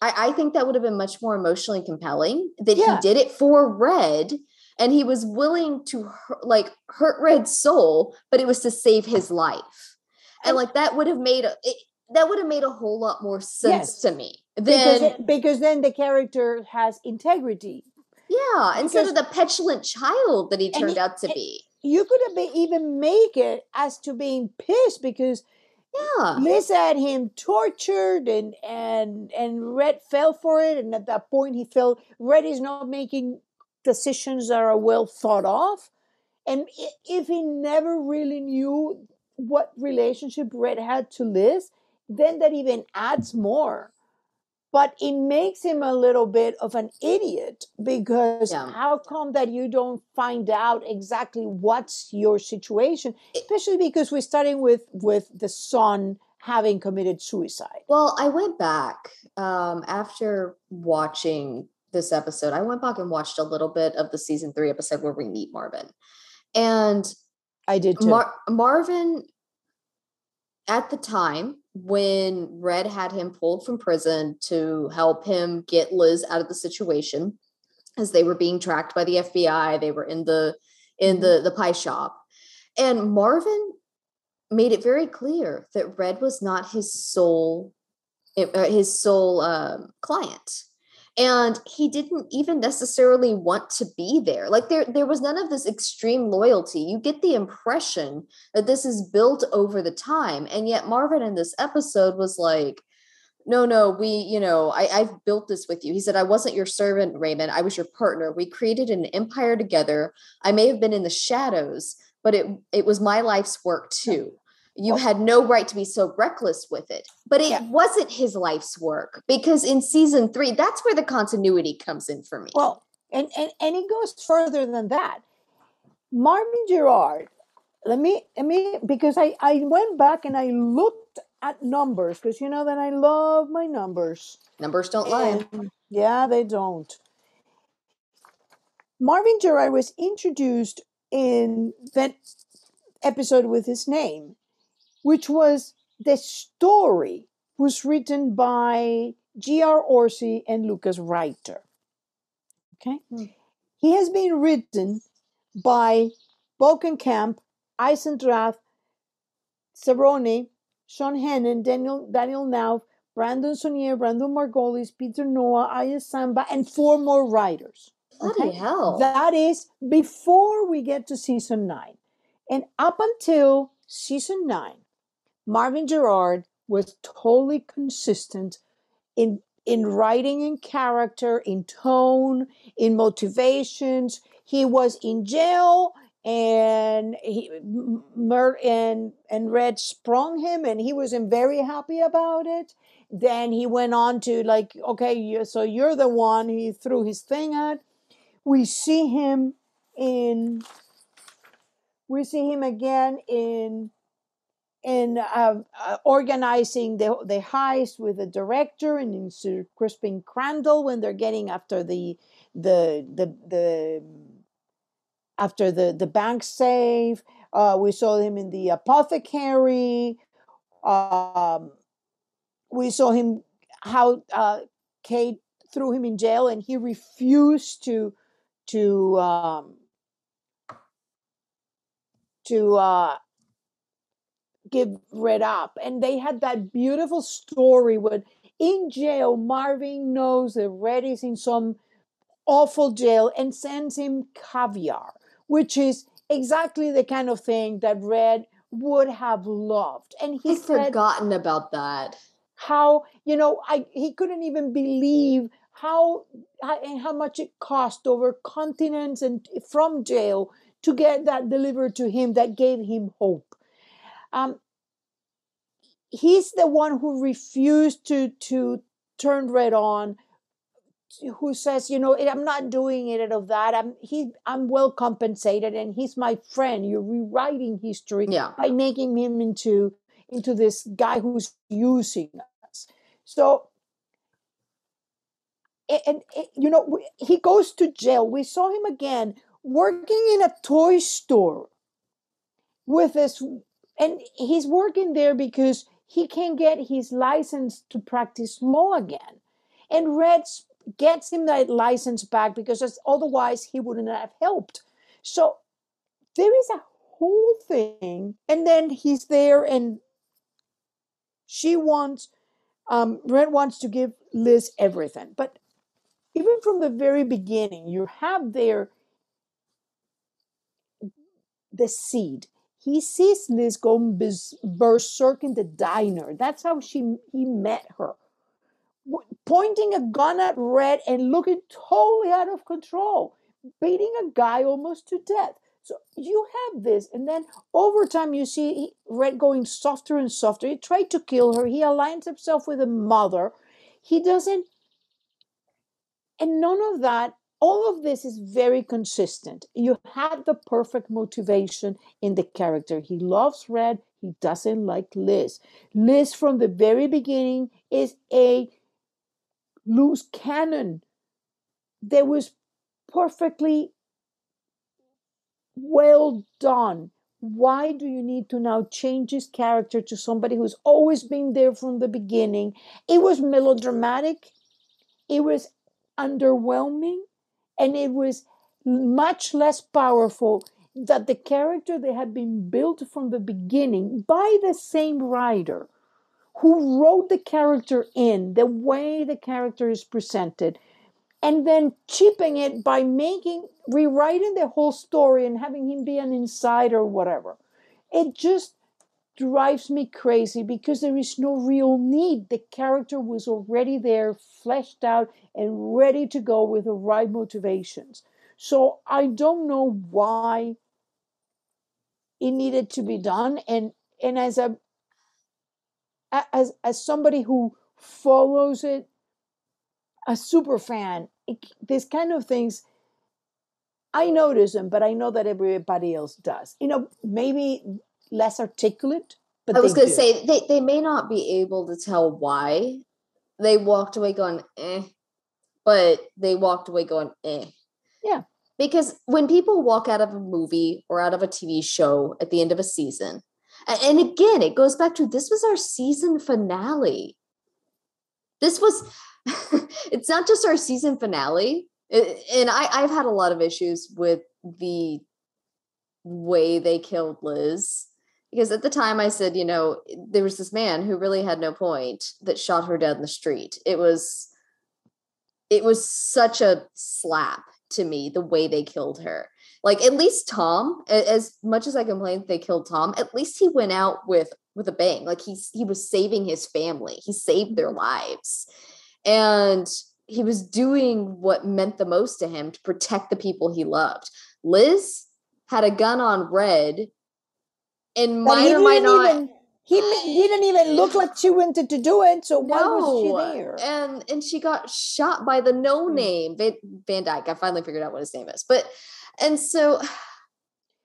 I, I think that would have been much more emotionally compelling that yeah. he did it for Red and he was willing to like hurt Red's soul, but it was to save his life. And like that would have made it, that would have made a whole lot more sense yes. to me. Because, it, because then the character has integrity. Yeah, because, instead of the petulant child that he turned he, out to be. You could have even make it as to being pissed because yeah. Liz had him tortured and and and Red fell for it, and at that point he felt Red is not making decisions that are well thought of. And if he never really knew what relationship Red had to Liz, then that even adds more. But it makes him a little bit of an idiot because yeah. how come that you don't find out exactly what's your situation, especially because we're starting with with the son having committed suicide. Well, I went back um, after watching this episode. I went back and watched a little bit of the season three episode where we meet Marvin, and I did too. Mar- Marvin at the time when Red had him pulled from prison to help him get Liz out of the situation, as they were being tracked by the FBI, they were in the in mm-hmm. the the pie shop, and Marvin made it very clear that Red was not his sole uh, his sole um, client and he didn't even necessarily want to be there. Like there there was none of this extreme loyalty. You get the impression that this is built over the time and yet marvin in this episode was like no no we you know I, i've built this with you. He said i wasn't your servant raymond. I was your partner. We created an empire together. I may have been in the shadows but it it was my life's work too you had no right to be so reckless with it. But it yeah. wasn't his life's work because in season three that's where the continuity comes in for me. Well and and, and it goes further than that. Marvin gerard let me let me because i i went back and i looked at numbers because you know that i love my numbers. Numbers don't lie. Yeah they don't. Marvin gerard was introduced in that episode with his name which was the story was written by J.R. Orci and Lukas Reiter. Okay? Mm. He has been written by Bokenkamp, Eisendrath, Cerone, Sean Hennen, Daniel, Daniel Knauf, Brandon Sonnier, Brandon Margolis, Peter Noah, Aya Samba, and four more writers. Bloody okay? hell. That is before we get to season nine. And up until season nine, Marvin Gerard was totally consistent in in writing in character, in tone, in motivations. He was in jail and he Mer and and Red sprung him and he wasn't very happy about it. Then he went on to like, okay, so you're the one he threw his thing at. We see him in we see him again in in uh, uh, organizing the, the heist with the director and in Sir Crispin Crandall when they're getting after the the the the after the the bank safe. Uh, we saw him in the apothecary. Um, we saw him how uh, Kate threw him in jail and he refused to to um, to uh, give Red up. And they had that beautiful story where in jail, Marvin knows that Red is in some awful jail and sends him caviar, which is exactly the kind of thing that Red would have loved. And he's forgotten about that. How, you know, I he couldn't even believe how and how much it cost over continents and from jail to get that delivered to him that gave him hope. Um, he's the one who refused to to turn red on who says you know i'm not doing it out of that. I'm he i'm well compensated and he's my friend. You're rewriting history yeah. by making him into into this guy who's using us. So and, and you know he goes to jail. We saw him again working in a toy store with this and he's working there because he can get his license to practice law again. And Red gets him that license back because otherwise he wouldn't have helped. So there is a whole thing. And then he's there and she wants, um, Red wants to give Liz everything. But even from the very beginning, you have there the seed he sees Liz going berserk in the diner. That's how she he met her. Pointing a gun at Red and looking totally out of control, beating a guy almost to death. So you have this, and then over time you see Red going softer and softer. He tried to kill her. He aligns himself with a mother. He doesn't, and none of that. All of this is very consistent. You have the perfect motivation in the character. He loves Red. He doesn't like Liz. Liz, from the very beginning, is a loose cannon. There was perfectly well done. Why do you need to now change his character to somebody who's always been there from the beginning? It was melodramatic, it was underwhelming, and it was much less powerful that the character that had been built from the beginning by the same writer who wrote the character in the way the character is presented and then cheaping it by making rewriting the whole story and having him be an insider or whatever. It just drives me crazy because there is no real need. The character was already there fleshed out and ready to go with the right motivations. So i don't know why it needed to be done. And and as a as as somebody who follows it a super fan, it, these kind of things, I notice them, but I know that everybody else does. You know, maybe less articulate. But I was going to say they, they may not be able to tell why they walked away going eh, but they walked away going eh. Yeah. Because when people walk out of a movie or out of a TV show at the end of a season, and again, it goes back to this was our season finale. This was <laughs> it's not just our season finale. and I, I've had a lot of issues with the way they killed Liz. Because at the time I said, you know, there was this man who really had no point that shot her in the street. It was it was such a slap to me the way they killed her. Like at least Tom, as much as I complained they killed Tom, at least he went out with with a bang. Like he's he was saving his family. He saved their lives and he was doing what meant the most to him to protect the people he loved. Liz had a gun on Red, and might or might not. Even, he didn't even look like she wanted to do it. So why no. was she there? And and she got shot by the no hmm. name Van, Van Dyke. I finally figured out what his name is, but and so.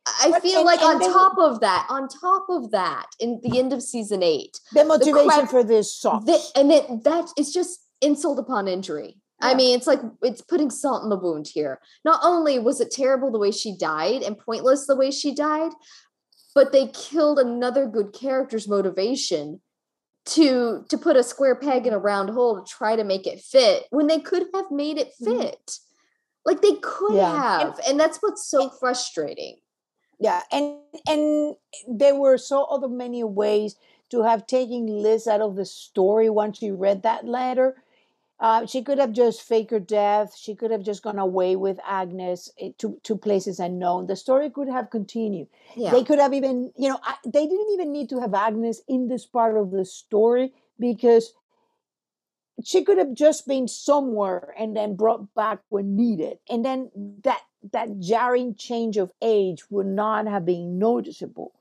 I but, feel and, like and on top of that, on top of that, in the end of season eight, the motivation the crap, for this song, and it that it's just insult upon injury. Yeah. I mean, it's like it's putting salt in the wound here. Not only was it terrible the way she died and pointless the way she died, but they killed another good character's motivation to to put a square peg in a round hole to try to make it fit when they could have made it mm-hmm. fit. Like they could yeah. have, and, and that's what's so frustrating. Yeah, and and there were so other many ways to have taken Liz out of the story once she read that letter uh, she could have just faked her death. She could have just gone away with Agnes eh, to, to places unknown. The story could have continued. Yeah. They could have even, you know, they didn't even need to have Agnes in this part of the story because she could have just been somewhere and then brought back when needed. And then that that jarring change of age would not have been noticeable.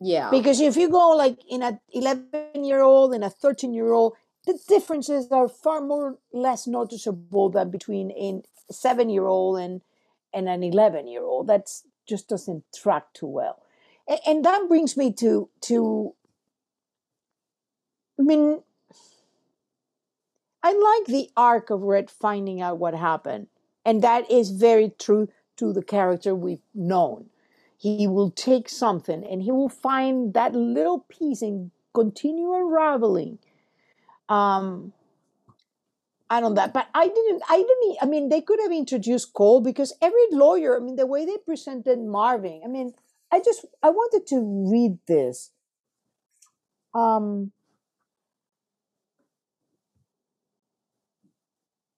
Yeah. Because if you go like in a 11 year old and a 13 year old, the differences are far more less noticeable than between a seven year old and and an 11 year old that just doesn't track too well. And, and that brings me to to i mean i like the arc of red finding out what happened and that is very true to the character we've known. He will take something and he will find that little piece and continue unraveling um, I don't that, but I didn't. I didn't. I mean, they could have introduced Cole because every lawyer. I mean, the way they presented Marvin. I mean, I just I wanted to read this. Um,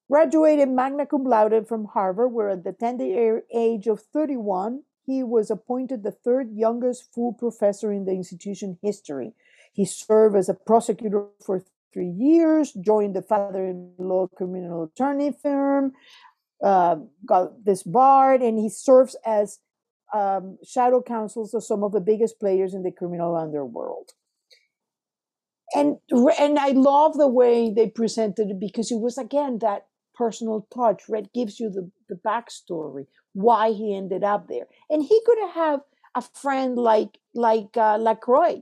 graduated magna cum laude from Harvard, where at the tender age of 31, he was appointed the third youngest full professor in the institution history. He served as a prosecutor for three years, joined the father-in-law criminal attorney firm, uh, got disbarred, and he serves as um, shadow councils to some of the biggest players in the criminal underworld. And and I love the way they presented it because it was again that personal touch. Red gives you the, the backstory, why he ended up there. And he could have a friend like like uh, Lacroix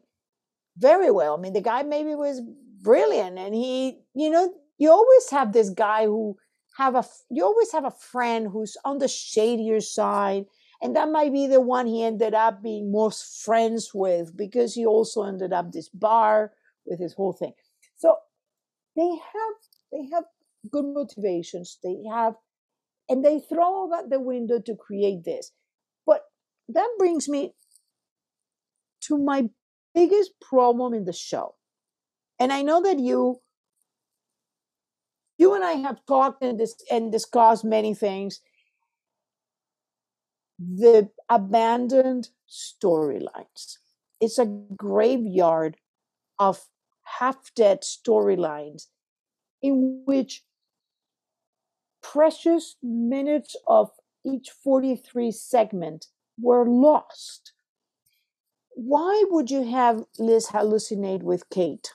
very well. I mean, the guy maybe was brilliant, and he, you know, you always have this guy who have a you always have a friend who's on the shadier side and that might be the one he ended up being most friends with because he also ended up this bar with his whole thing. So they have they have good motivations they have and they throw out the window to create this. But that brings me to my biggest problem in the show and i know that you you and i have talked and, dis- and discussed many things the abandoned storylines. It's a graveyard of half dead storylines in which precious minutes of each 43 segment were lost. Why would you have Liz hallucinate with Kate?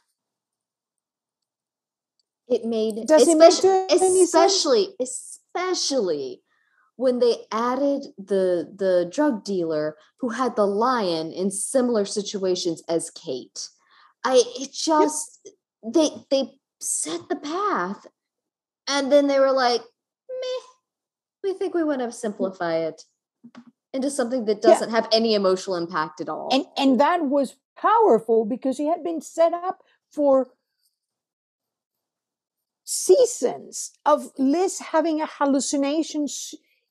It made Does especially, it make especially especially when they added the the drug dealer who had the lion in similar situations as Kate. I it just yep. they they set the path and then they were like, meh, we think we want to simplify it into something that doesn't yeah. have any emotional impact at all. And and that was powerful because he had been set up for seasons of Liz having a hallucination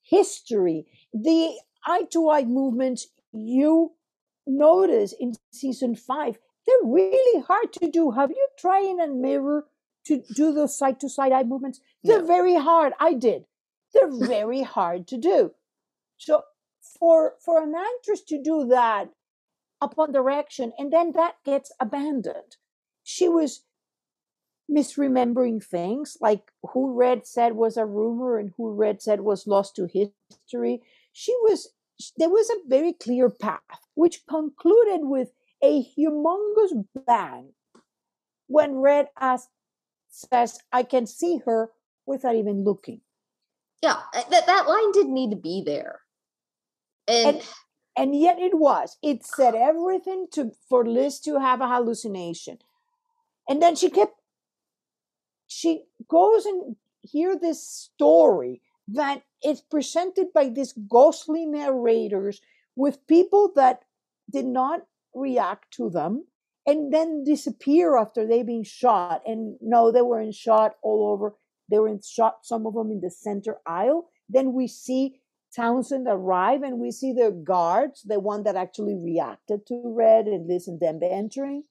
history, the eye to eye movements you notice in season five, they're really hard to do. Have you tried in a mirror to do those side to side eye movements? They're no. very hard. I did. They're <laughs> very hard to do. So for for an actress to do that upon direction and then that gets abandoned. She was misremembering things like who Red said was a rumor and who Red said was lost to history. She was there was a very clear path which concluded with a humongous bang when Red asked says I can see her without even looking. Yeah, eh, that that line didn't need to be there. And, and and yet it was. It said everything to for Liz to have a hallucination. And then she kept she goes and hear this story that is presented by these ghostly narrators with people that did not react to them and then disappear after they've been shot. And no, they weren't shot all over. They were in shot, some of them in the center aisle. Then we see Townsend arrive and we see the guards, the one that actually reacted to Red and listened them entering,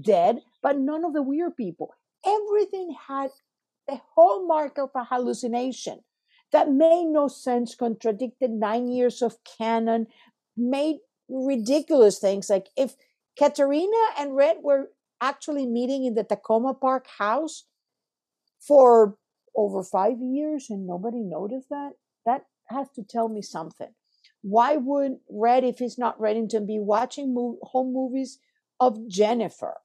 dead, but none of the weird people everything had the hallmark of a hallucination that made no sense, contradicted nine years of canon, made ridiculous things. Like if Katarina and Red were actually meeting in the Takoma Park house for over five years and nobody noticed that, that has to tell me something. Why would Red, if he's not Reddington, be watching mo- home movies of Jennifer?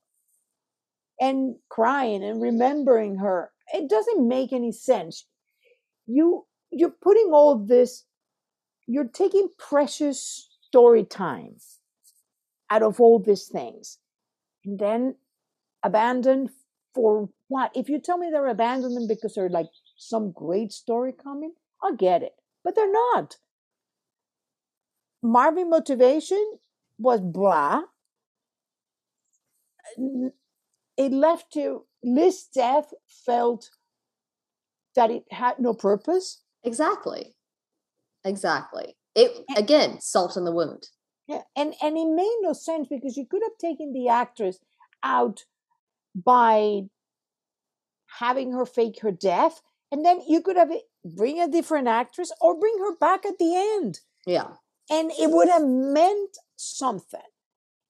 And crying and remembering her. It doesn't make any sense. You you're putting all this, you're taking precious story time out of all these things. And then abandoned for what? If you tell me they're abandoned because they're like some great story coming, I'll get it. But they're not. Marvin motivation was blah it left you, Liz death felt that it had no purpose. Exactly. Exactly. It again, salt in the wound. Yeah, and and it made no sense because you could have taken the actress out by having her fake her death, and then you could have eh, bring a different actress or bring her back at the end. Yeah, and it would have meant something.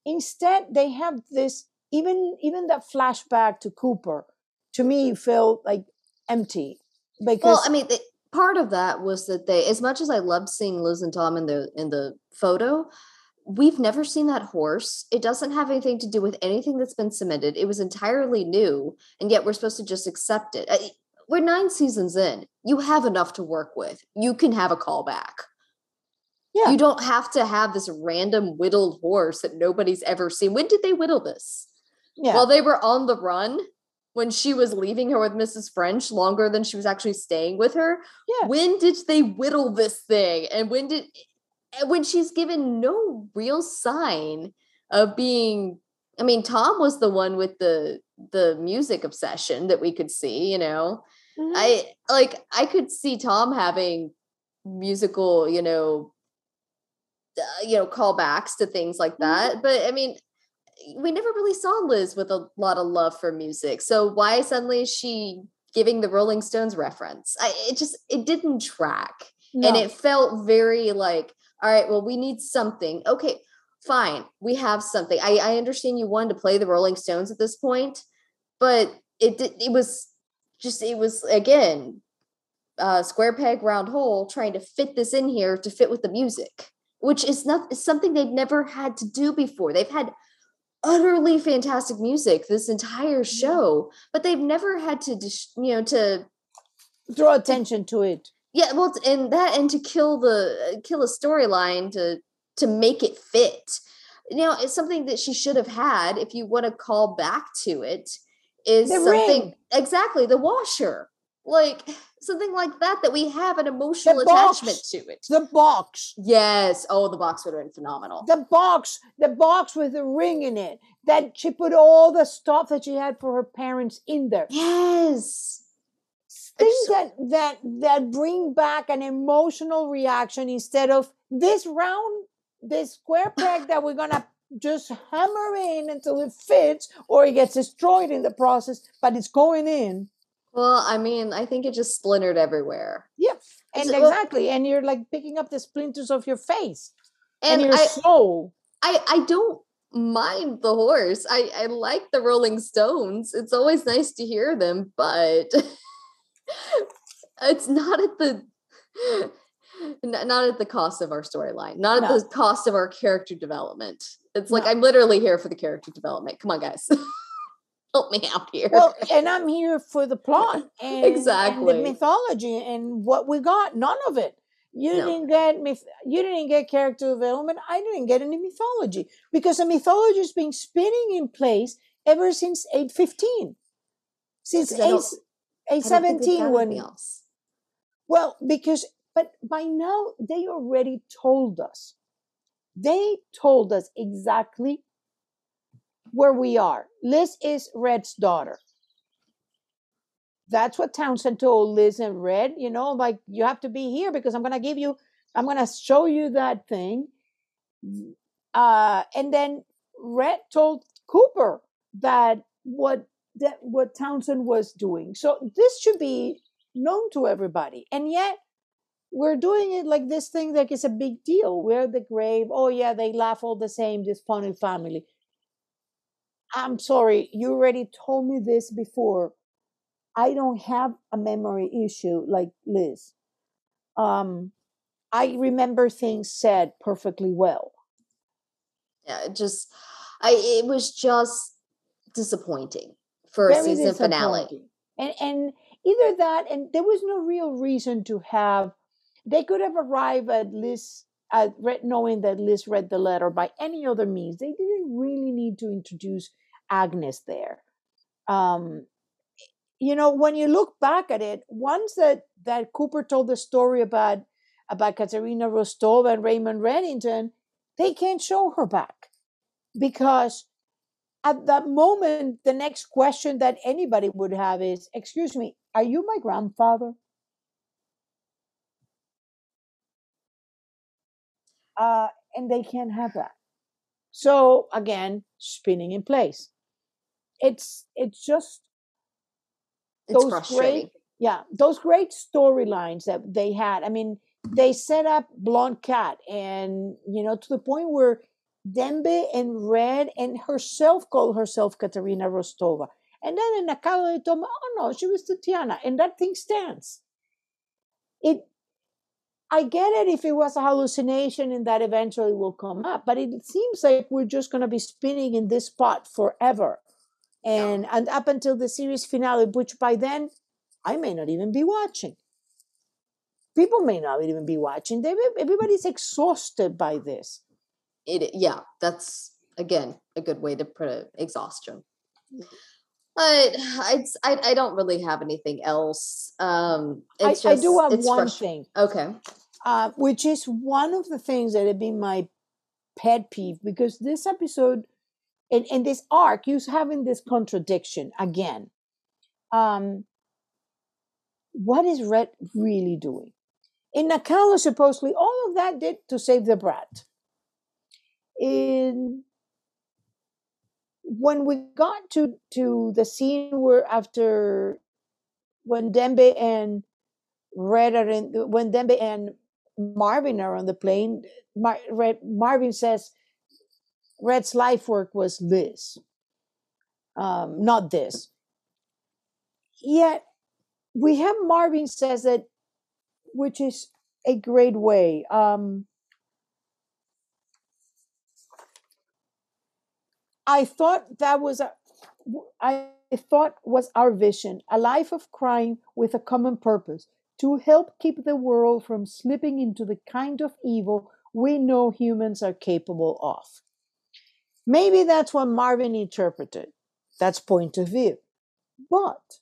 Instead, they have this even even that flashback to Cooper to me felt like empty because well, I mean, part of that was that they, as much as I loved seeing Liz and Tom in the in the photo, we've never seen that horse. It doesn't have anything to do with anything that's been cemented. It was entirely new, and yet we're supposed to just accept it. We're nine seasons in. You have enough to work with. You can have a callback. Yeah. You don't have to have this random whittled horse that nobody's ever seen. When did they whittle this? Yeah. While they were on the run, when she was leaving her with Mrs. French longer than she was actually staying with her. Yeah. When did they whittle this thing? And when did when she's given no real sign of being I mean, Tom was the one with the the music obsession that we could see, you know. Mm-hmm. I like I could see Tom having musical, you know, uh, you know, callbacks to things like that. Mm-hmm. But I mean, we never really saw Liz with a lot of love for music. So why suddenly is she giving the Rolling Stones reference? I it just it didn't track. No. And it felt very like, all right, well, we need something. Okay, fine. We have something. I, I understand you wanted to play the Rolling Stones at this point, but it it was just it was again uh square peg round hole trying to fit this in here to fit with the music which is not is something they've never had to do before they've had utterly fantastic music this entire show, but they've never had to, you know, to draw attention to it. Yeah, well, and that and to kill the uh, kill a storyline to to make it fit. You know, it's something that she should have had. If you want to call back to it, is the something ring. exactly the washer, like something like that that we have an emotional attachment to it. The box. Yes. Oh, the box would have been phenomenal. The box, the box with the ring in it. That she put all the stuff that she had for her parents in there. Yes. Things so- that that that bring back an emotional reaction instead of this round, this square <laughs> peg that we're gonna just hammer in until it fits or it gets destroyed in the process, but it's going in well, I mean, I think it just splintered everywhere. Yeah, And it, exactly. And you're like picking up the splinters of your face and, and your I, soul. I, I don't mind the horse. I, I like the Rolling Stones. It's always nice to hear them, but <laughs> it's not at the <sighs> not at the cost of our storyline, not at no. the cost of our character development. It's like no. I'm literally here for the character development. Come on, guys <laughs> help <laughs> me out here. Well, and I'm here for the plot <laughs> and, exactly and the mythology and what we got. None of it. You no. didn't get myth. You didn't get character development. I didn't get any mythology because the mythology has been spinning in place ever since eight fifteen, since eight eight seventeen. When else. Well, because but by now they already told us. They told us exactly where we are. Liz is Red's daughter. That's what Townsend told Liz and Red, you know, like you have to be here because I'm going to give you, I'm going to show you that thing. Uh, and then Red told Cooper that what that what Townsend was doing. So this should be known to everybody. And yet we're doing it like this thing like it's a big deal. We're the grave. Oh yeah, they laugh all the same, this funny family. I'm sorry, you already told me this before. I don't have a memory issue like Liz. Um, I remember things said perfectly well. Yeah, it just, I it was just disappointing for Very a season finale. And and either that, and there was no real reason to have. They could have arrived at Liz at knowing that Liz read the letter by any other means. They didn't really need to introduce Agnes there. Um, you know, when you look back at it, once that that Cooper told the story about about Katarina Rostova and Raymond Reddington, they can't show her back because at that moment, the next question that anybody would have is, "Excuse me, are you my grandfather?" Uh, and they can't have that. So again, spinning in place it's it's just it's those great yeah those great storylines that they had i mean they set up blonde cat and you know to the point where dembe and red and herself called herself katarina rostova and then in Nakala they told me, oh no, she was Tatiana, and that thing stands. it I get it if it was a hallucination and that eventually will come up, but it seems like we're just going to be spinning in this spot forever. And, yeah. and up until the series finale, which by then I may not even be watching. People may not even be watching. They, everybody's exhausted by this. It, yeah, that's again a good way to put it exhaustion. But I, I, I don't really have anything else. Um, I, just, I, do have one thing. Okay. Uh, which is one of the things that have been my pet peeve because this episode and, and this arc, you having this contradiction again. Um, what is Red really doing? In Nakalu, supposedly, all of that did to save the brat. In when we got to to the scene where after when Dembe and Red are in when Dembe and Marvin are on the plane, Mar- Red, Marvin says Red's life work was this, um, not this. Yet we have Marvin says that, which is a great way. Um, I thought that was a, I thought was our vision, a life of crime with a common purpose to help keep the world from slipping into the kind of evil we know humans are capable of. Maybe that's what Marvin interpreted. That's point of view. But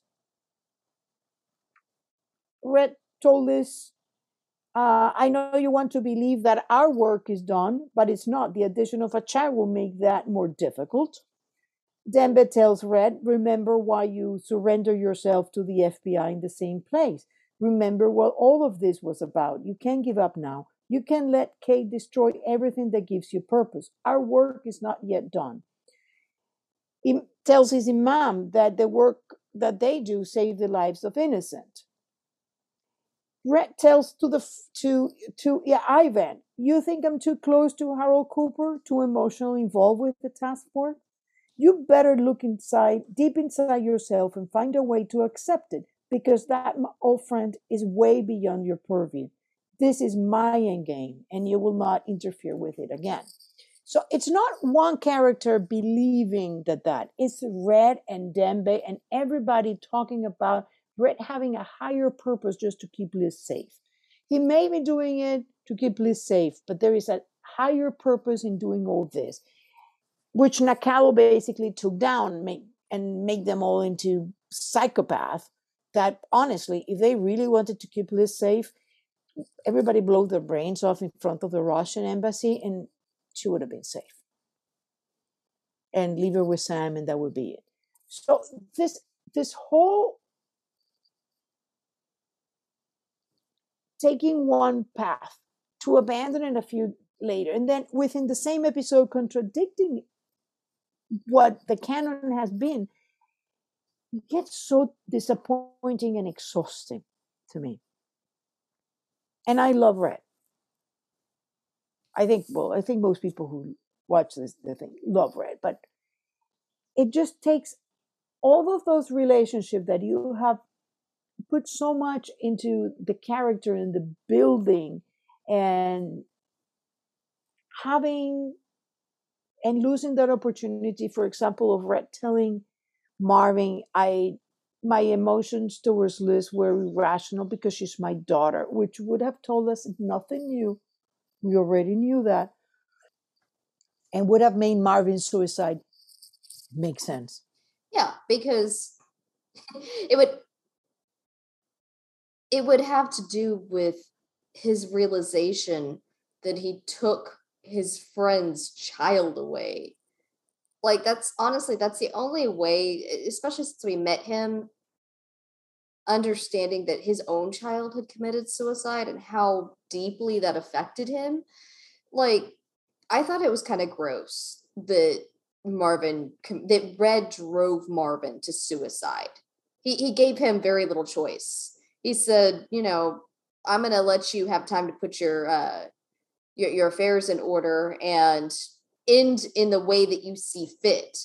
Red told us, uh, I know you want to believe that our work is done, but it's not. The addition of a child will make that more difficult. Dembe tells Red, remember why you surrender yourself to the FBI in the same place. Remember what all of this was about. You can't give up now. You can't let Kate destroy everything that gives you purpose. Our work is not yet done. He tells his imam that the work that they do save the lives of innocent. Red tells to the to to yeah, Ivan, you think I'm too close to Harold Cooper, too emotionally involved with the task force? You better look inside, deep inside yourself, and find a way to accept it, because that, old friend, is way beyond your purview. This is my end game, and you will not interfere with it again. So it's not one character believing that that. It's Red and Dembe and everybody talking about Red having a higher purpose just to keep Liz safe. He may be doing it to keep Liz safe, but there is a higher purpose in doing all this, which Nakalu basically took down make, and make them all into psychopath. That honestly, if they really wanted to keep Liz safe, everybody blow their brains off in front of the Russian embassy, and she would have been safe. And leave her with Sam, and that would be it. So this this whole taking one path to abandon it a few later, and then within the same episode contradicting what the canon has been, it gets so disappointing and exhausting to me. And I love Red. I think, well, I think most people who watch this the thing love Red, but it just takes all of those relationships that you have put so much into the character and the building and having and losing that opportunity, for example, of Red telling Marvin, I my emotions towards Liz were irrational because she's my daughter, which would have told us nothing new. We already knew that. And would have made Marvin's suicide make sense. Yeah, because <laughs> it would it would have to do with his realization that he took his friend's child away. Like that's honestly that's the only way especially since we met him understanding that his own child had committed suicide and how deeply that affected him. Like i thought it was kind of gross that marvin that red drove marvin to suicide. He, he gave him very little choice he said, you know, I'm going to let you have time to put your uh, your, your affairs in order and end in the way that you see fit.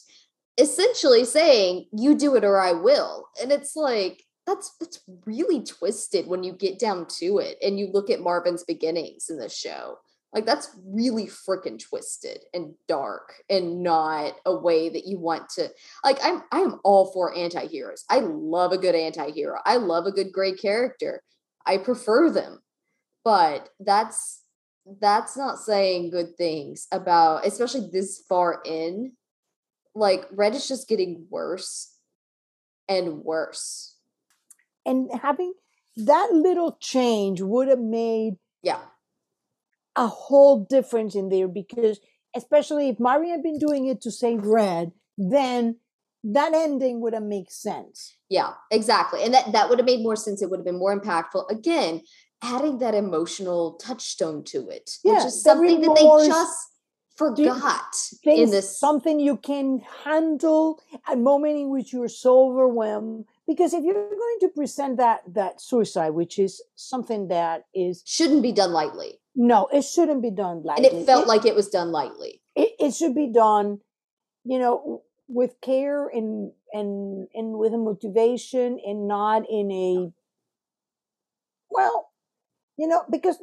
Essentially saying, you do it or I will. And it's like, that's that's really twisted when you get down to it and you look at Marvin's beginnings in the show. Like that's really freaking twisted and dark and not a way that you want to like I'm I'm all for anti-heroes. I love a good anti-hero. I love a good gray character. I prefer them. But that's that's not saying good things about especially this far in. Like Red is just getting worse and worse and having that little change would have made yeah a whole difference in there because especially if Marvin had been doing it to save Red, then that ending would have made sense. Yeah, exactly. And that, that would have made more sense. It would have been more impactful. Again, adding that emotional touchstone to it, yeah, which is something that they just forgot in this. Something you can handle a moment in which you're so overwhelmed because if you're going to present that that suicide which is something that is shouldn't be done lightly no it shouldn't be done lightly and it felt it, like it was done lightly it, it should be done you know with care and and and with a motivation and not in a well you know because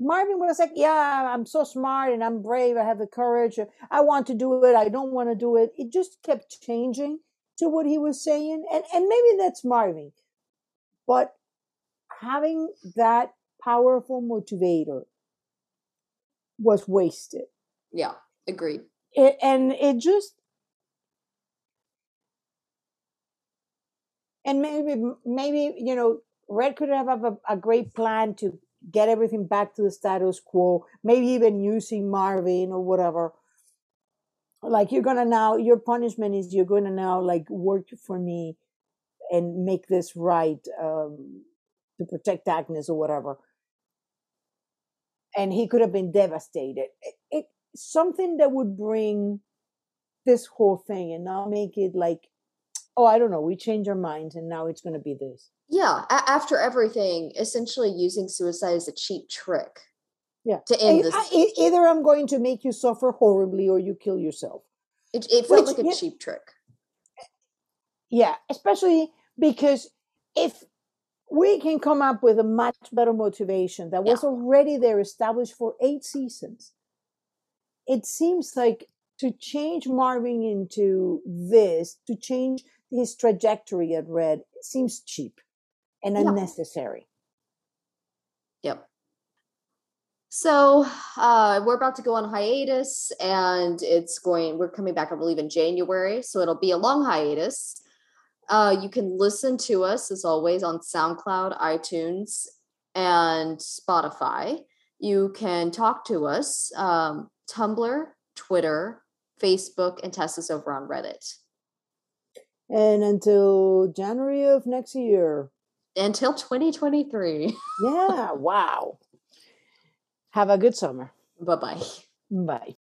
Marvin was like, Yeah, I'm so smart and I'm brave. I have the courage. I want to do it. I don't want to do it. It just kept changing to what he was saying. And, and maybe that's Marvin. But having that powerful motivator was wasted. Yeah, agreed. It, and it just and maybe maybe you know red could have a, a, great plan to get everything back to the status quo maybe even using marvin or whatever like you're gonna now your punishment is you're gonna now like work for me and make this right um, to protect Agnes or whatever. And he could have been devastated. It, it something that would bring this whole thing and not make it like, oh, I don't know, we change our minds and now it's going to be this. Yeah, a- after everything, essentially using suicide as a cheap trick yeah to end this I, either i'm going to make you suffer horribly or you kill yourself it, it felt Which, like a yeah, cheap trick yeah especially because if we can come up with a much better motivation that was yeah. already there established for eight seasons it seems like to change marvin into this to change his trajectory at red seems cheap and yeah. unnecessary yep so uh, we're about to go on hiatus, and it's going. We're coming back, I believe, in January. So it'll be a long hiatus. Uh, you can listen to us as always on SoundCloud, iTunes, and Spotify. You can talk to us um, Tumblr, Twitter, Facebook, and test us over on Reddit. And until January of next year. Until 2023. yeah, <laughs> wow. Have a good summer. Bye-bye. Bye.